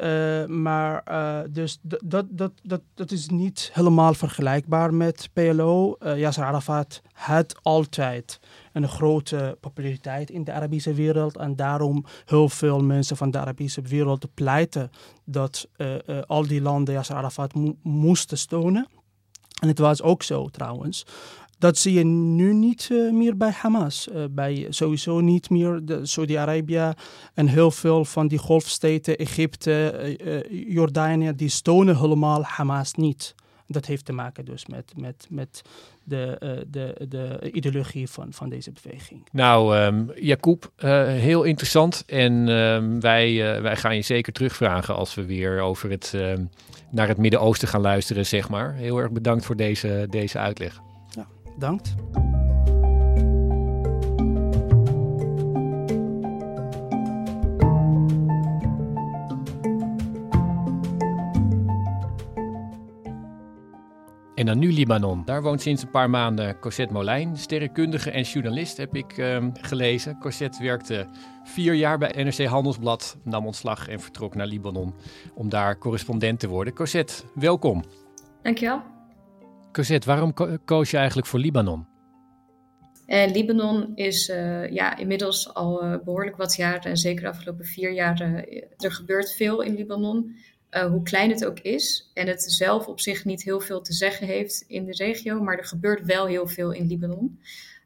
Speaker 4: maar dus dat, dat, dat, dat is niet helemaal vergelijkbaar met PLO. Yasser Arafat had altijd een grote populariteit in de Arabische wereld. En daarom heel veel mensen van de Arabische wereld pleiten dat uh, uh, al die landen Yasser Arafat moesten steunen. En het was ook zo trouwens. Dat zie je nu niet uh, meer bij Hamas. Uh, bij sowieso niet meer Saudi-Arabië en heel veel van die golfsteden, Egypte, uh, Jordanië, die steunen helemaal Hamas niet. Dat heeft te maken dus met, met, met de, de, de ideologie van, van deze beweging.
Speaker 1: Nou, um, Jacob, heel interessant. En um, wij, wij gaan je zeker terugvragen als we weer over het, um, naar het Midden-Oosten gaan luisteren, zeg maar. Heel erg bedankt voor deze, deze uitleg.
Speaker 4: Bedankt.
Speaker 1: En dan nu Libanon. Daar woont sinds een paar maanden Cosette Molijn, sterrenkundige en journalist, heb ik um, gelezen. Cosette werkte vier jaar bij NRC Handelsblad, nam ontslag en vertrok naar Libanon om daar correspondent te worden. Cosette, welkom.
Speaker 5: Dankjewel.
Speaker 1: Cosette, waarom ko koos je eigenlijk voor Libanon?
Speaker 5: Uh, Libanon is uh, ja, inmiddels al uh, behoorlijk wat jaren, en zeker de afgelopen vier jaar, er gebeurt veel in Libanon. Hoe klein het ook is. En het zelf op zich niet heel veel te zeggen heeft in de regio, maar er gebeurt wel heel veel in Libanon.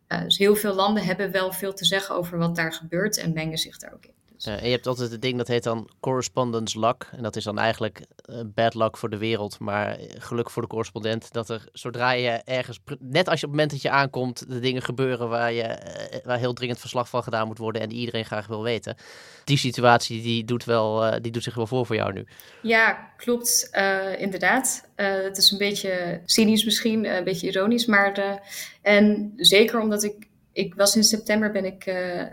Speaker 5: Dus heel veel landen hebben wel veel te zeggen over wat daar gebeurt en mengen zich daar ook in.
Speaker 2: Uh, en je hebt altijd het ding dat heet dan correspondence luck. En dat is dan eigenlijk uh, bad luck voor de wereld, maar geluk voor de correspondent. Dat er zodra je ergens, net als je op het moment dat je aankomt, de dingen gebeuren waar, je, uh, waar heel dringend verslag van gedaan moet worden en die iedereen graag wil weten. Die situatie die doet, wel, die doet zich wel voor voor jou nu.
Speaker 5: Ja, klopt. inderdaad. het is een beetje cynisch misschien, een beetje ironisch, maar en zeker omdat ik ik was in september ben ik uh, uh,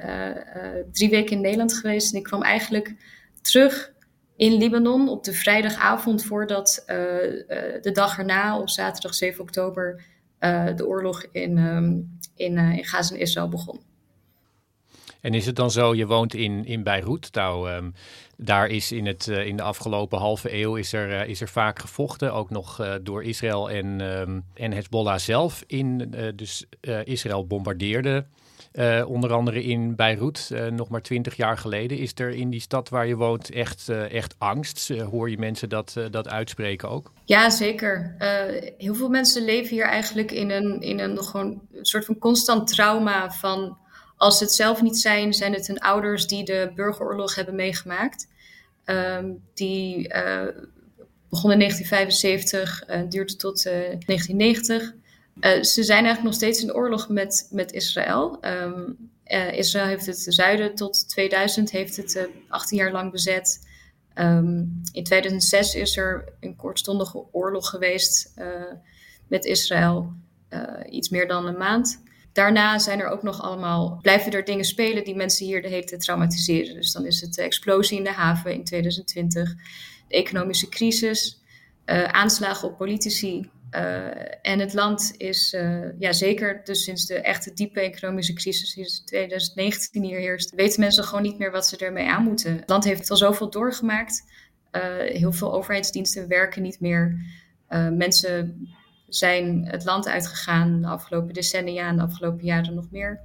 Speaker 5: drie weken in Nederland geweest. En ik kwam eigenlijk terug in Libanon op de vrijdagavond voordat de dag erna, op zaterdag 7 oktober, de oorlog in, um, in, in Gaza en Israël begon.
Speaker 1: En is het dan zo, je woont in, in Beirut, nou, um, daar is in, het, uh, in de afgelopen halve eeuw is er, uh, is er vaak gevochten, ook nog uh, door Israël en, um, en Hezbollah zelf. In, dus Israël bombardeerde onder andere in Beirut, nog maar twintig jaar geleden. Is er in die stad waar je woont echt, echt angst? hoor je mensen dat, dat uitspreken ook?
Speaker 5: Ja, zeker. heel veel mensen leven hier eigenlijk in een, in een, gewoon een soort van constant trauma van als ze het zelf niet zijn, zijn het hun ouders die de burgeroorlog hebben meegemaakt. Um, die uh, begon in 1975, uh, duurde tot uh, 1990. ze zijn eigenlijk nog steeds in oorlog met, met Israël. Um, Israël heeft het zuiden tot 2000, heeft het 18 jaar lang bezet. Um, in 2006 is er een kortstondige oorlog geweest met Israël, iets meer dan een maand. Daarna zijn er ook nog allemaal, blijven er dingen spelen die mensen hier de hele tijd traumatiseren. Dus dan is het de explosie in de haven in 2020, de economische crisis, uh, aanslagen op politici. Uh, en het land is, ja zeker dus sinds de echte diepe economische crisis in 2019 hier heerst, weten mensen gewoon niet meer wat ze ermee aan moeten. Het land heeft al zoveel doorgemaakt. heel veel overheidsdiensten werken niet meer. mensen zijn het land uitgegaan de afgelopen decennia en de afgelopen jaren nog meer.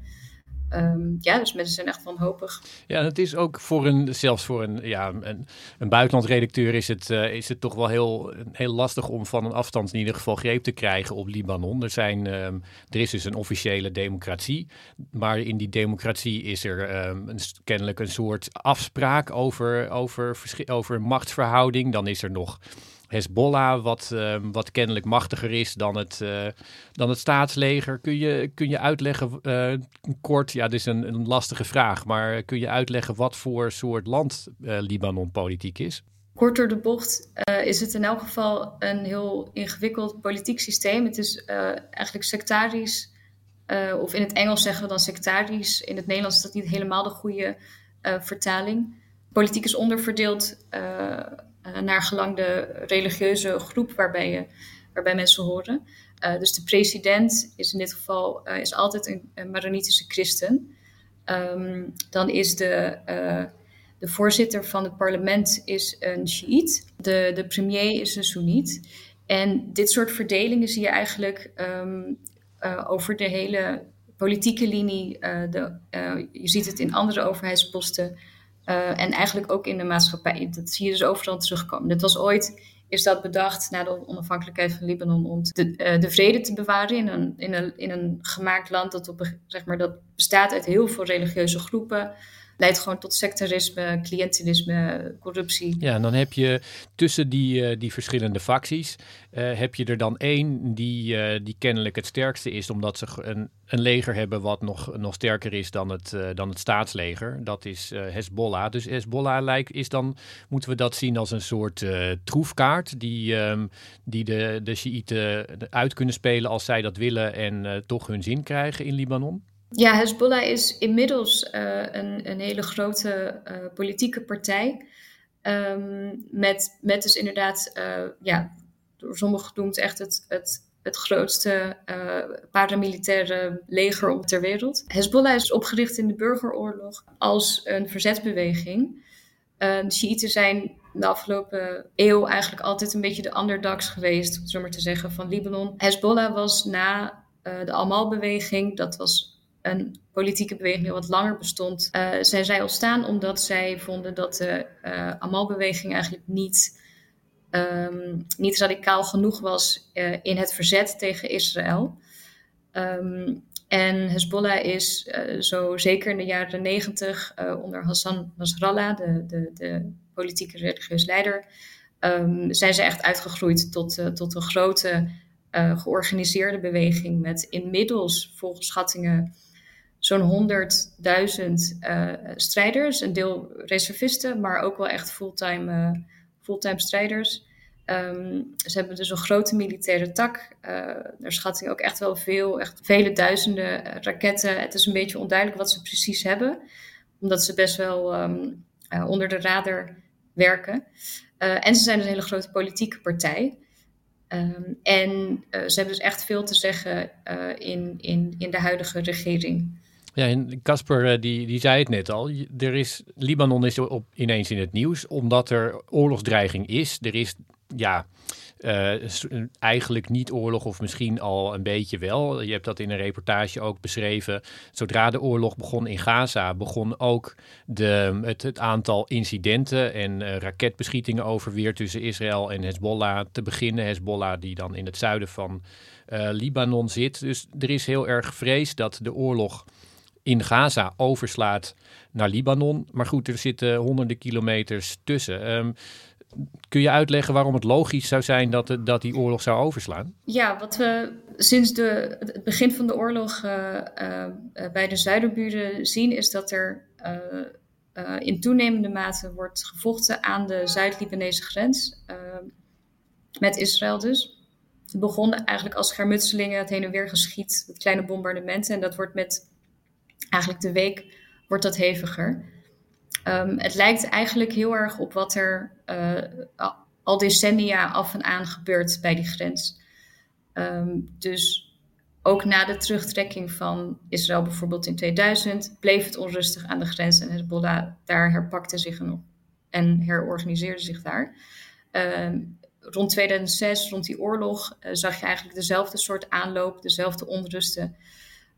Speaker 5: Um, ja, dus mensen zijn echt wanhopig.
Speaker 1: Ja, het is ook voor een, zelfs voor een, ja, een, een buitenlandredacteur is het, uh, is het toch wel heel, heel lastig om van een afstand in ieder geval greep te krijgen op Libanon. Er, zijn, um, er is dus een officiële democratie, maar in die democratie is er een, kennelijk een soort afspraak over, over, over machtsverhouding. Dan is er nog Hezbollah, wat, ehm, wat kennelijk machtiger is dan het, uh, dan het staatsleger. Kun je, kun je uitleggen, uh, kort, ja, dit is een, een, lastige vraag, maar kun je uitleggen wat voor soort land uh, Libanon politiek is?
Speaker 5: Kort door de bocht is het in elk geval een heel ingewikkeld politiek systeem. Het is eigenlijk sectarisch, of in het Engels zeggen we dan sectarisch. In het Nederlands is dat niet helemaal de goede vertaling. Politiek is onderverdeeld uh, naar gelang de religieuze groep waarbij, je, waarbij mensen horen. Uh, dus de president is in dit geval uh, is altijd een, Maronitische christen. Um, dan is de, de voorzitter van het parlement is een Shiït. De, de premier is een Soeniet. En dit soort verdelingen zie je eigenlijk um, over de hele politieke linie. de, je ziet het in andere overheidsposten. Uh, en eigenlijk ook in de maatschappij. Dat zie je dus overal terugkomen. Dit was ooit, is dat bedacht na de onafhankelijkheid van Libanon om de, uh, de vrede te bewaren in een, in, een, in een gemaakt land dat, op, zeg maar, dat bestaat uit heel veel religieuze groepen leidt gewoon tot sectarisme, cliëntelisme, corruptie.
Speaker 1: Ja, en dan heb je tussen die, uh, die verschillende facties, uh, heb je er dan één die, uh, die kennelijk het sterkste is, omdat ze een, een leger hebben wat nog, nog sterker is dan het, dan het staatsleger. Dat is Hezbollah. Dus Hezbollah lijkt, is dan, moeten we dat zien als een soort troefkaart die, um, die de, de Shiiten uit kunnen spelen als zij dat willen en toch hun zin krijgen in Libanon?
Speaker 5: Ja, Hezbollah is inmiddels uh, een, een, hele grote uh, politieke partij. Um, met, met dus inderdaad, uh, ja, door sommigen genoemd echt het, het, het grootste paramilitaire leger ter wereld. Hezbollah is opgericht in de burgeroorlog als een verzetsbeweging. de Shiiten zijn de afgelopen eeuw eigenlijk altijd een beetje de underdogs geweest, om zo te zeggen, van Libanon. Hezbollah was na de Amal-beweging, dat was een politieke beweging die wat langer bestond, zijn zij ontstaan omdat zij vonden dat de uh, Amal-beweging eigenlijk niet, um, niet radicaal genoeg was uh, in het verzet tegen Israël. Um, en Hezbollah is zo zeker in de jaren negentig onder Hassan Nasrallah, de, de, de politieke religieus leider, um, zijn ze echt uitgegroeid tot, tot een grote georganiseerde beweging met inmiddels volgens schattingen zo'n 100.000 uh, strijders. Een deel reservisten, maar ook wel echt fulltime, uh, fulltime strijders. Um, ze hebben dus een grote militaire tak. Uh, naar schatting ook echt wel veel, echt vele duizenden raketten. Het is een beetje onduidelijk wat ze precies hebben, omdat ze best wel um, onder de radar werken. en ze zijn een hele grote politieke partij. Um, en ze hebben dus echt veel te zeggen in, in, in de huidige regering.
Speaker 1: Ja, en Casper eh, die, die zei het net al. Er is, Libanon is op, ineens in het nieuws omdat er oorlogsdreiging is. Er is ja, uh, eigenlijk niet oorlog of misschien al een beetje wel. Je hebt dat in een reportage ook beschreven. Zodra de oorlog begon in Gaza, begon ook de, het, aantal incidenten en uh, raketbeschietingen over weer tussen Israël en Hezbollah te beginnen. Hezbollah die dan in het zuiden van Libanon zit. Dus er is heel erg vrees dat de oorlog in Gaza overslaat naar Libanon. Maar goed, er zitten honderden kilometers tussen. Um, kun je uitleggen waarom het logisch zou zijn dat, dat die oorlog zou overslaan?
Speaker 5: Ja, wat we sinds de, het begin van de oorlog uh, uh, bij de zuiderburen zien, is dat er uh, in toenemende mate wordt gevochten aan de Zuid-Libanese grens. met Israël dus. Het begon eigenlijk als schermutselingen, het heen en weer geschiet, met kleine bombardementen. En dat wordt met eigenlijk de week wordt dat heviger. Um, het lijkt eigenlijk heel erg op wat er uh, al decennia af en aan gebeurt bij die grens. Um, dus ook na de terugtrekking van Israël bijvoorbeeld in 2000 bleef het onrustig aan de grens en Hezbollah daar herpakte zich nog en herorganiseerde zich daar. Um, rond 2006, rond die oorlog, uh, zag je eigenlijk dezelfde soort aanloop, dezelfde onrusten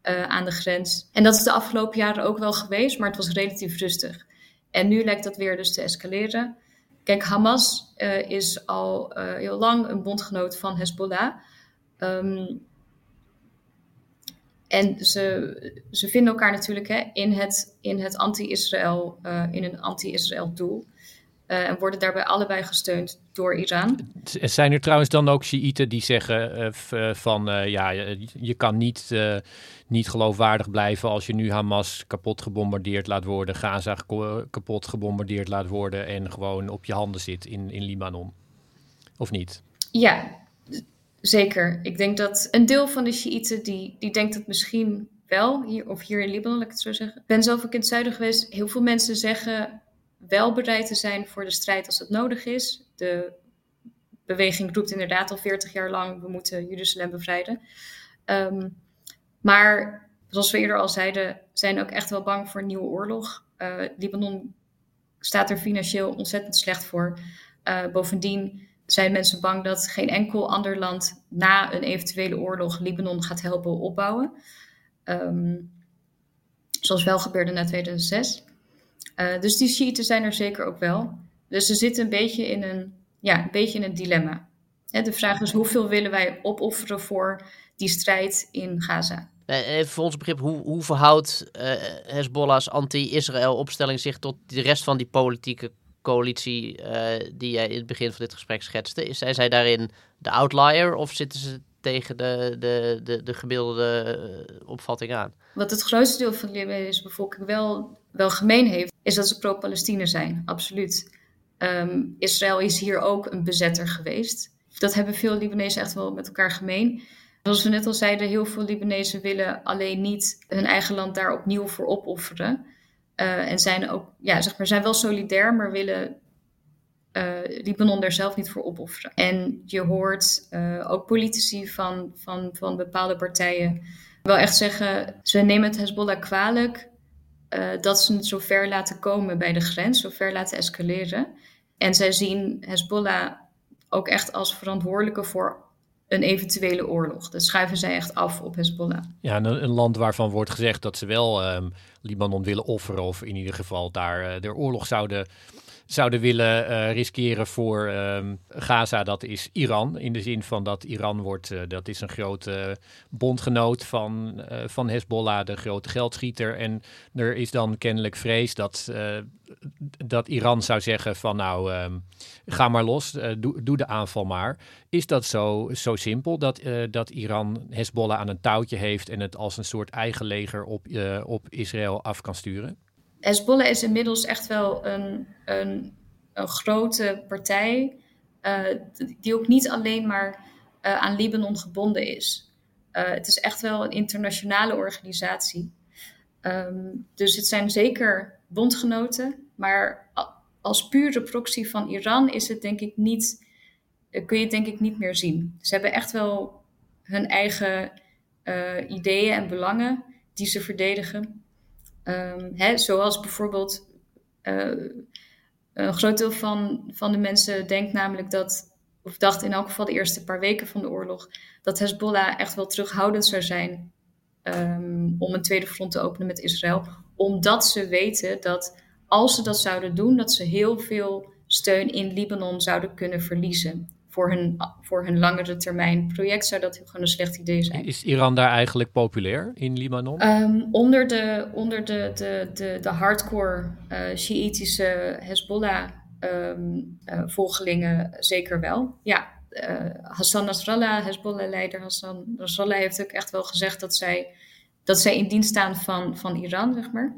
Speaker 5: uh, aan de grens. En dat is de afgelopen jaren ook wel geweest, maar het was relatief rustig. En nu lijkt dat weer dus te escaleren. Kijk, Hamas uh, is al uh, heel lang een bondgenoot van Hezbollah. Um, en ze, ze vinden elkaar natuurlijk hè, in het, in het anti-Israël, in een anti-Israël doel. En worden daarbij allebei gesteund door Iran.
Speaker 1: Zijn er trouwens dan ook Shiiten die zeggen van ja, je, kan niet, niet geloofwaardig blijven als je nu Hamas kapot gebombardeerd laat worden, Gaza kapot gebombardeerd laat worden en gewoon op je handen zit in, in Libanon? Of niet?
Speaker 5: Ja, zeker. Ik denk dat een deel van de Shiiten die, die denkt dat misschien wel, hier, of hier in Libanon, laat ik het zo zeggen. Ik ben zelf ook in het zuiden geweest. Heel veel mensen zeggen wel bereid te zijn voor de strijd als het nodig is. De beweging roept inderdaad al 40 jaar lang: we moeten Jeruzalem bevrijden. Um, maar zoals we eerder al zeiden, zijn ook echt wel bang voor een nieuwe oorlog. Uh, Libanon staat er financieel ontzettend slecht voor. Uh, bovendien zijn mensen bang dat geen enkel ander land na een eventuele oorlog Libanon gaat helpen opbouwen. Um, zoals wel gebeurde na 2006. Uh, dus die Shiiten zijn er zeker ook wel. Dus ze zitten een beetje in een, ja, een, beetje in een dilemma. de vraag is hoeveel willen wij opofferen voor die strijd in Gaza?
Speaker 2: Even voor ons begrip, hoe, hoe verhoudt uh, Hezbollah's anti-Israël opstelling zich tot de rest van die politieke coalitie die jij in het begin van dit gesprek schetste? Zijn zij daarin de outlier of zitten ze tegen de, de, de, de gemiddelde eh, opvatting aan.
Speaker 5: Wat het grootste deel van de Libanese bevolking wel, wel gemeen heeft, is dat ze pro-Palestina zijn. Absoluut. Ehm, Israël is hier ook een bezetter geweest. Dat hebben veel Libanezen echt wel met elkaar gemeen. Zoals we net al zeiden, heel veel Libanezen willen alleen niet hun eigen land daar opnieuw voor opofferen. Uh, en zijn ook, ja, zeg maar, zijn wel solidair, maar willen uh, Libanon daar zelf niet voor opofferen. En je hoort uh, ook politici van, van, van bepaalde partijen wel echt zeggen: ze nemen het Hezbollah kwalijk uh, dat ze het zo ver laten komen bij de grens, zo ver laten escaleren. En zij zien Hezbollah ook echt als verantwoordelijke voor een eventuele oorlog. Dat schuiven zij echt af op Hezbollah.
Speaker 1: Ja, een, land waarvan wordt gezegd dat ze wel um, Libanon willen offeren, of in ieder geval daar de oorlog zouden zouden willen uh, riskeren voor um, Gaza, dat is Iran. In de zin van dat Iran wordt, uh, dat is een grote bondgenoot van, uh, van Hezbollah, de grote geldschieter. En er is dan kennelijk vrees dat, dat Iran zou zeggen van nou, um, ga maar los, doe, doe, de aanval maar. Is dat zo, zo simpel dat, dat Iran Hezbollah aan een touwtje heeft en het als een soort eigen leger op, op Israël af kan sturen?
Speaker 5: Hezbollah is inmiddels echt wel een, een, grote partij, uh, die ook niet alleen maar uh, aan Libanon gebonden is. Uh, het is echt wel een internationale organisatie. Um, dus het zijn zeker bondgenoten, maar als pure proxy van Iran is het denk ik niet, kun je het denk ik niet meer zien. Ze hebben echt wel hun eigen ideeën en belangen die ze verdedigen. Um, hè, zoals bijvoorbeeld uh, een groot deel van, van de mensen denkt namelijk dat, of dacht in elk geval de eerste paar weken van de oorlog, dat Hezbollah echt wel terughoudend zou zijn um, om een tweede front te openen met Israël. Omdat ze weten dat als ze dat zouden doen, dat ze heel veel steun in Libanon zouden kunnen verliezen voor hun, voor hun langere termijn project zou dat gewoon een slecht idee zijn.
Speaker 1: Is Iran daar eigenlijk populair in Libanon?
Speaker 5: Um, onder de, onder de, de, de, de hardcore uh, Shiïtische Hezbollah-volgelingen ehm, um, uh, zeker wel. Ja, uh, Hassan Nasrallah, Hezbollah-leider Hassan Nasrallah, heeft ook echt wel gezegd dat zij, dat zij in dienst staan van, van Iran, zeg maar.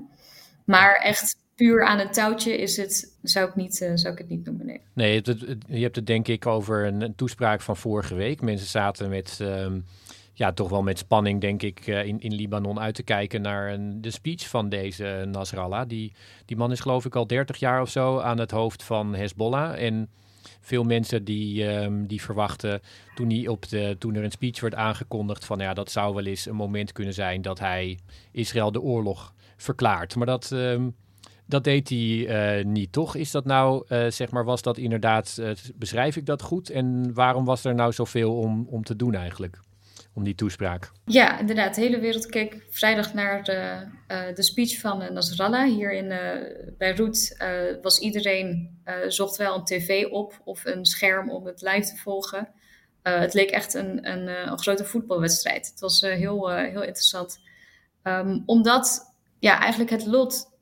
Speaker 5: Maar echt puur aan het touwtje is het, zou ik, niet, uh, zou ik het niet noemen. Nee,
Speaker 1: nee het, je hebt het denk ik over een, toespraak van vorige week. Mensen zaten met, um, ja, toch wel met spanning, denk ik, uh, in, in Libanon uit te kijken naar een, de speech van deze Nasrallah. Die, die man is geloof ik al 30 jaar of zo aan het hoofd van Hezbollah. En veel mensen die, um, die verwachten toen, hij op de, toen er een speech werd aangekondigd van ja, dat zou wel eens een moment kunnen zijn dat hij Israël de oorlog verklaart. Maar dat, um, dat deed hij uh, niet, toch? Is dat nou, uh, zeg maar, was dat inderdaad, uh, beschrijf ik dat goed? En waarom was er nou zoveel om, om te doen eigenlijk? Om die toespraak.
Speaker 5: Ja, inderdaad. De hele wereld keek vrijdag naar de, de speech van Nasrallah. Hier in Beirut was iedereen, zocht wel een tv op of een scherm om het live te volgen. het leek echt een, een, een, grote voetbalwedstrijd. Het was heel, heel interessant. Um, omdat ja, eigenlijk het lot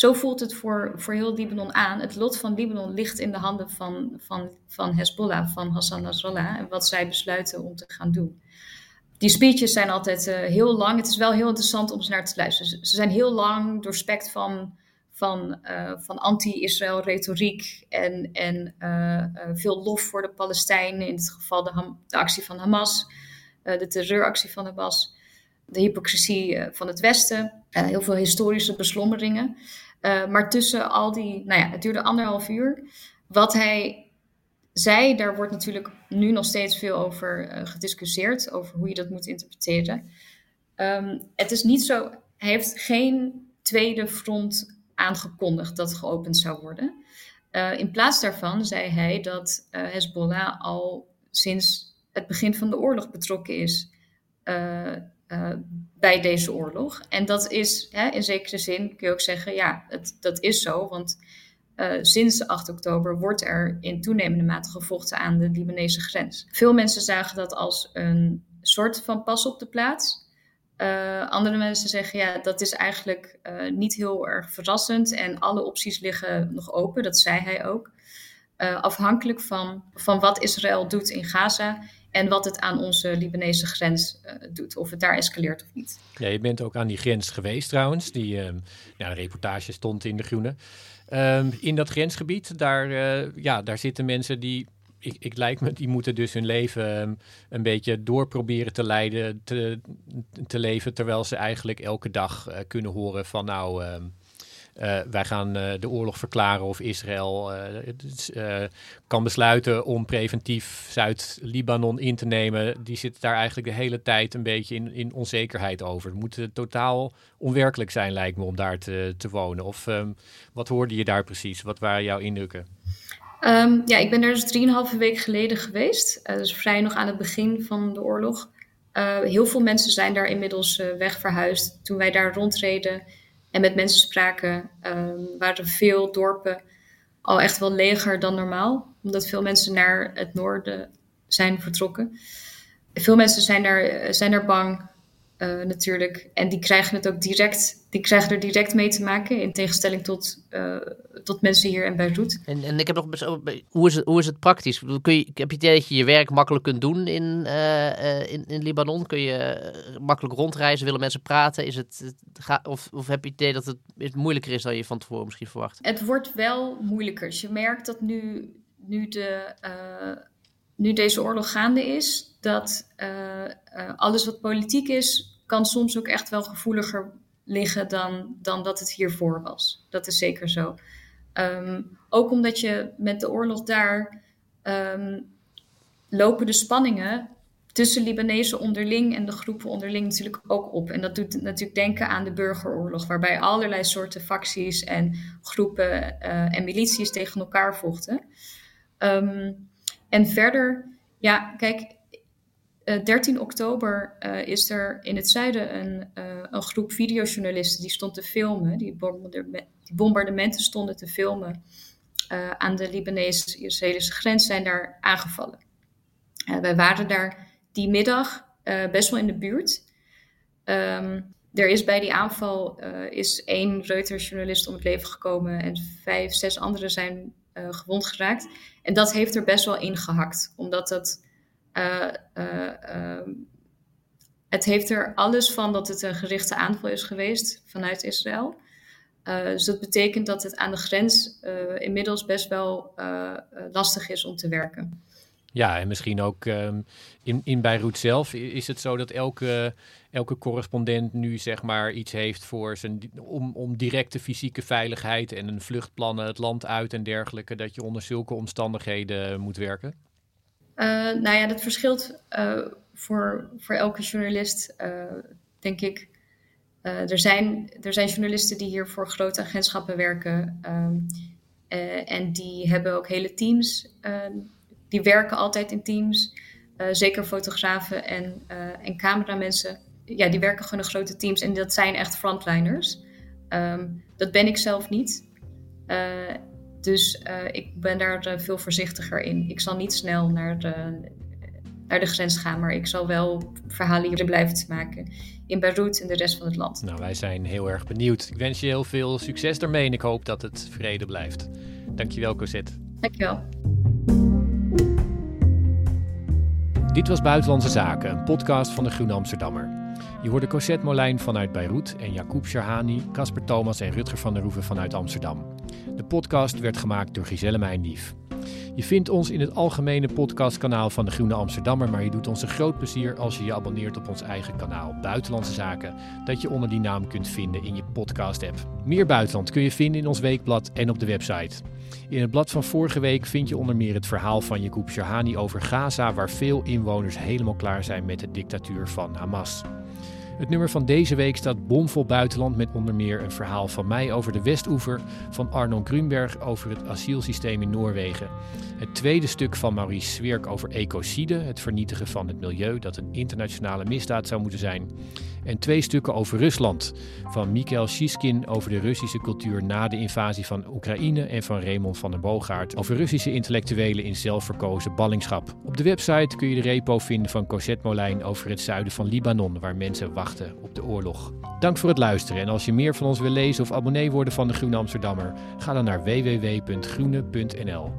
Speaker 5: zo voelt het voor, voor heel Libanon aan. Het lot van Libanon ligt in de handen van, van, van Hezbollah, van Hassan Nasrallah. En wat zij besluiten om te gaan doen. Die speeches zijn altijd uh, heel lang. Het is wel heel interessant om ze naar te luisteren. Ze zijn heel lang, doorspekt van, van, uh, van anti-Israël retoriek en, en uh, veel lof voor de Palestijnen. In dit geval de, de actie van Hamas, de terreuractie van Hamas de hypocrisie van het Westen, heel veel historische beslommeringen. Uh, maar tussen al die, nou ja, het duurde anderhalf uur. Wat hij zei, daar wordt natuurlijk nu nog steeds veel over uh, gediscussieerd, over hoe je dat moet interpreteren. Um, het is niet zo, hij heeft geen tweede front aangekondigd dat geopend zou worden. Uh, in plaats daarvan zei hij dat Hezbollah al sinds het begin van de oorlog betrokken is uh, bij deze oorlog. En dat is hè, in zekere zin, kun je ook zeggen, ja, het, dat is zo. Want uh, sinds 8 oktober wordt er in toenemende mate gevochten aan de Libanese grens. Veel mensen zagen dat als een soort van pas op de plaats. Uh, andere mensen zeggen, ja, dat is eigenlijk niet heel erg verrassend en alle opties liggen nog open, dat zei hij ook. afhankelijk van, van wat Israël doet in Gaza en wat het aan onze Libanese grens uh, doet, of het daar escaleert of niet.
Speaker 1: Ja, je bent ook aan die grens geweest trouwens. Die uh, een reportage stond in De Groene. Uh, in dat grensgebied, daar, uh, ja, daar zitten mensen die ik, ik lijkt me, die moeten dus hun leven ehm, een beetje door proberen te leiden, te, te leven, terwijl ze eigenlijk elke dag uh, kunnen horen van nou, wij gaan uh, de oorlog verklaren of Israël uh, kan besluiten om preventief Zuid-Libanon in te nemen. Die zit daar eigenlijk de hele tijd een beetje in, in onzekerheid over. Het moet totaal onwerkelijk zijn, lijkt me, om daar te, te wonen. Of um, wat hoorde je daar precies? Wat waren jouw indrukken?
Speaker 5: Um, ja, ik ben er dus drieënhalve week geleden geweest. dus vrij nog aan het begin van de oorlog. heel veel mensen zijn daar inmiddels weg verhuisd. Toen wij daar rondreden en met mensen spraken, um, waren veel dorpen al echt wel leger dan normaal. Omdat veel mensen naar het noorden zijn vertrokken. Veel mensen zijn er, zijn er bang uh, natuurlijk. En die krijgen het ook direct, die krijgen er direct mee te maken. In tegenstelling tot, uh, tot mensen hier in Beirut.
Speaker 2: En, en ik heb nog hoe is het, hoe is het praktisch? Kun je, heb je het idee dat je je werk makkelijk kunt doen in, uh, in, in Libanon? Kun je makkelijk rondreizen? Willen mensen praten? Is het, ga, of, of heb je het idee dat het, het moeilijker is dan je van tevoren misschien verwacht?
Speaker 5: Het wordt wel moeilijker. Je merkt dat nu, nu de nu deze oorlog gaande is, dat uh, uh, alles wat politiek is, kan soms ook echt wel gevoeliger liggen dan, dan dat het hiervoor was. Dat is zeker zo. Um, ook omdat je met de oorlog daar um, lopen de spanningen tussen Libanezen onderling en de groepen onderling natuurlijk ook op. En dat doet natuurlijk denken aan de burgeroorlog, waarbij allerlei soorten facties en groepen uh, en milities tegen elkaar vochten. Um, en verder, ja, kijk, 13 eh, oktober uh, is er in het zuiden een, uh, een groep videojournalisten die stond te filmen. Die, bombardementen stonden te filmen aan de Libanese-Israëlische grens, zijn daar aangevallen. wij waren daar die middag best wel in de buurt. Um, er is bij die aanval is één Reuters-journalist om het leven gekomen en vijf, zes anderen zijn gewond geraakt. En dat heeft er best wel ingehakt, omdat uh, het heeft er alles van dat het een gerichte aanval is geweest vanuit Israël. Uh, dus dat betekent dat het aan de grens inmiddels best wel lastig is om te werken.
Speaker 1: Ja, en misschien ook um, in, in Beirut zelf is het zo dat elke, elke correspondent nu zeg maar iets heeft voor zijn, om, om directe fysieke veiligheid en een vluchtplannen het land uit en dergelijke, dat je onder zulke omstandigheden moet werken?
Speaker 5: Uh, nou ja, dat verschilt uh, voor, voor elke journalist, uh, denk ik. er, zijn, er zijn journalisten die hier voor grote agentschappen werken. Um, en die hebben ook hele teams. die werken altijd in teams. zeker fotografen en, en cameramensen. Ja, die werken gewoon in grote teams. En dat zijn echt frontliners. Um, dat ben ik zelf niet. Dus uh, ik ben daar uh, veel voorzichtiger in. Ik zal niet snel naar de, naar de grens gaan. Maar ik zal wel verhalen hier blijven te maken in Beirut en de rest van het land.
Speaker 1: Nou, wij zijn heel erg benieuwd. Ik wens je heel veel succes daarmee en ik hoop dat het vrede blijft. Dankjewel, Cosette.
Speaker 5: Dankjewel.
Speaker 1: Dit was Buitenlandse Zaken, een podcast van de Groene Amsterdammer. Je hoorde Cosette Molijn vanuit Beirut en Jacoub Sharhani, Casper Thomas en Rutger van der Roeven vanuit Amsterdam. De podcast werd gemaakt door Giselle Meijndief. Je vindt ons in het algemene podcastkanaal van de Groene Amsterdammer, maar je doet ons een groot plezier als je je abonneert op ons eigen kanaal Buitenlandse Zaken, dat je onder die naam kunt vinden in je podcast-app. Meer buitenland kun je vinden in ons weekblad en op de website. In het blad van vorige week vind je onder meer het verhaal van Jacoub Shahani over Gaza, waar veel inwoners helemaal klaar zijn met de dictatuur van Hamas. Het nummer van deze week staat bomvol buitenland met onder meer een verhaal van mij over de Westoever, van Arnon Grunberg over het asielsysteem in Noorwegen. Het tweede stuk van Maurice Zwierk over ecocide, het vernietigen van het milieu dat een internationale misdaad zou moeten zijn. En twee stukken over Rusland, van Mikhail Shiskin over de Russische cultuur na de invasie van Oekraïne en van Raymond van der Boogaard over Russische intellectuelen in zelfverkozen ballingschap. Op de website kun je de repo vinden van Cosette Molijn over het zuiden van Libanon, waar mensen wachten op de oorlog. Dank voor het luisteren en als je meer van ons wil lezen of abonnee worden van de Groene Amsterdammer, ga dan naar www.groene.nl.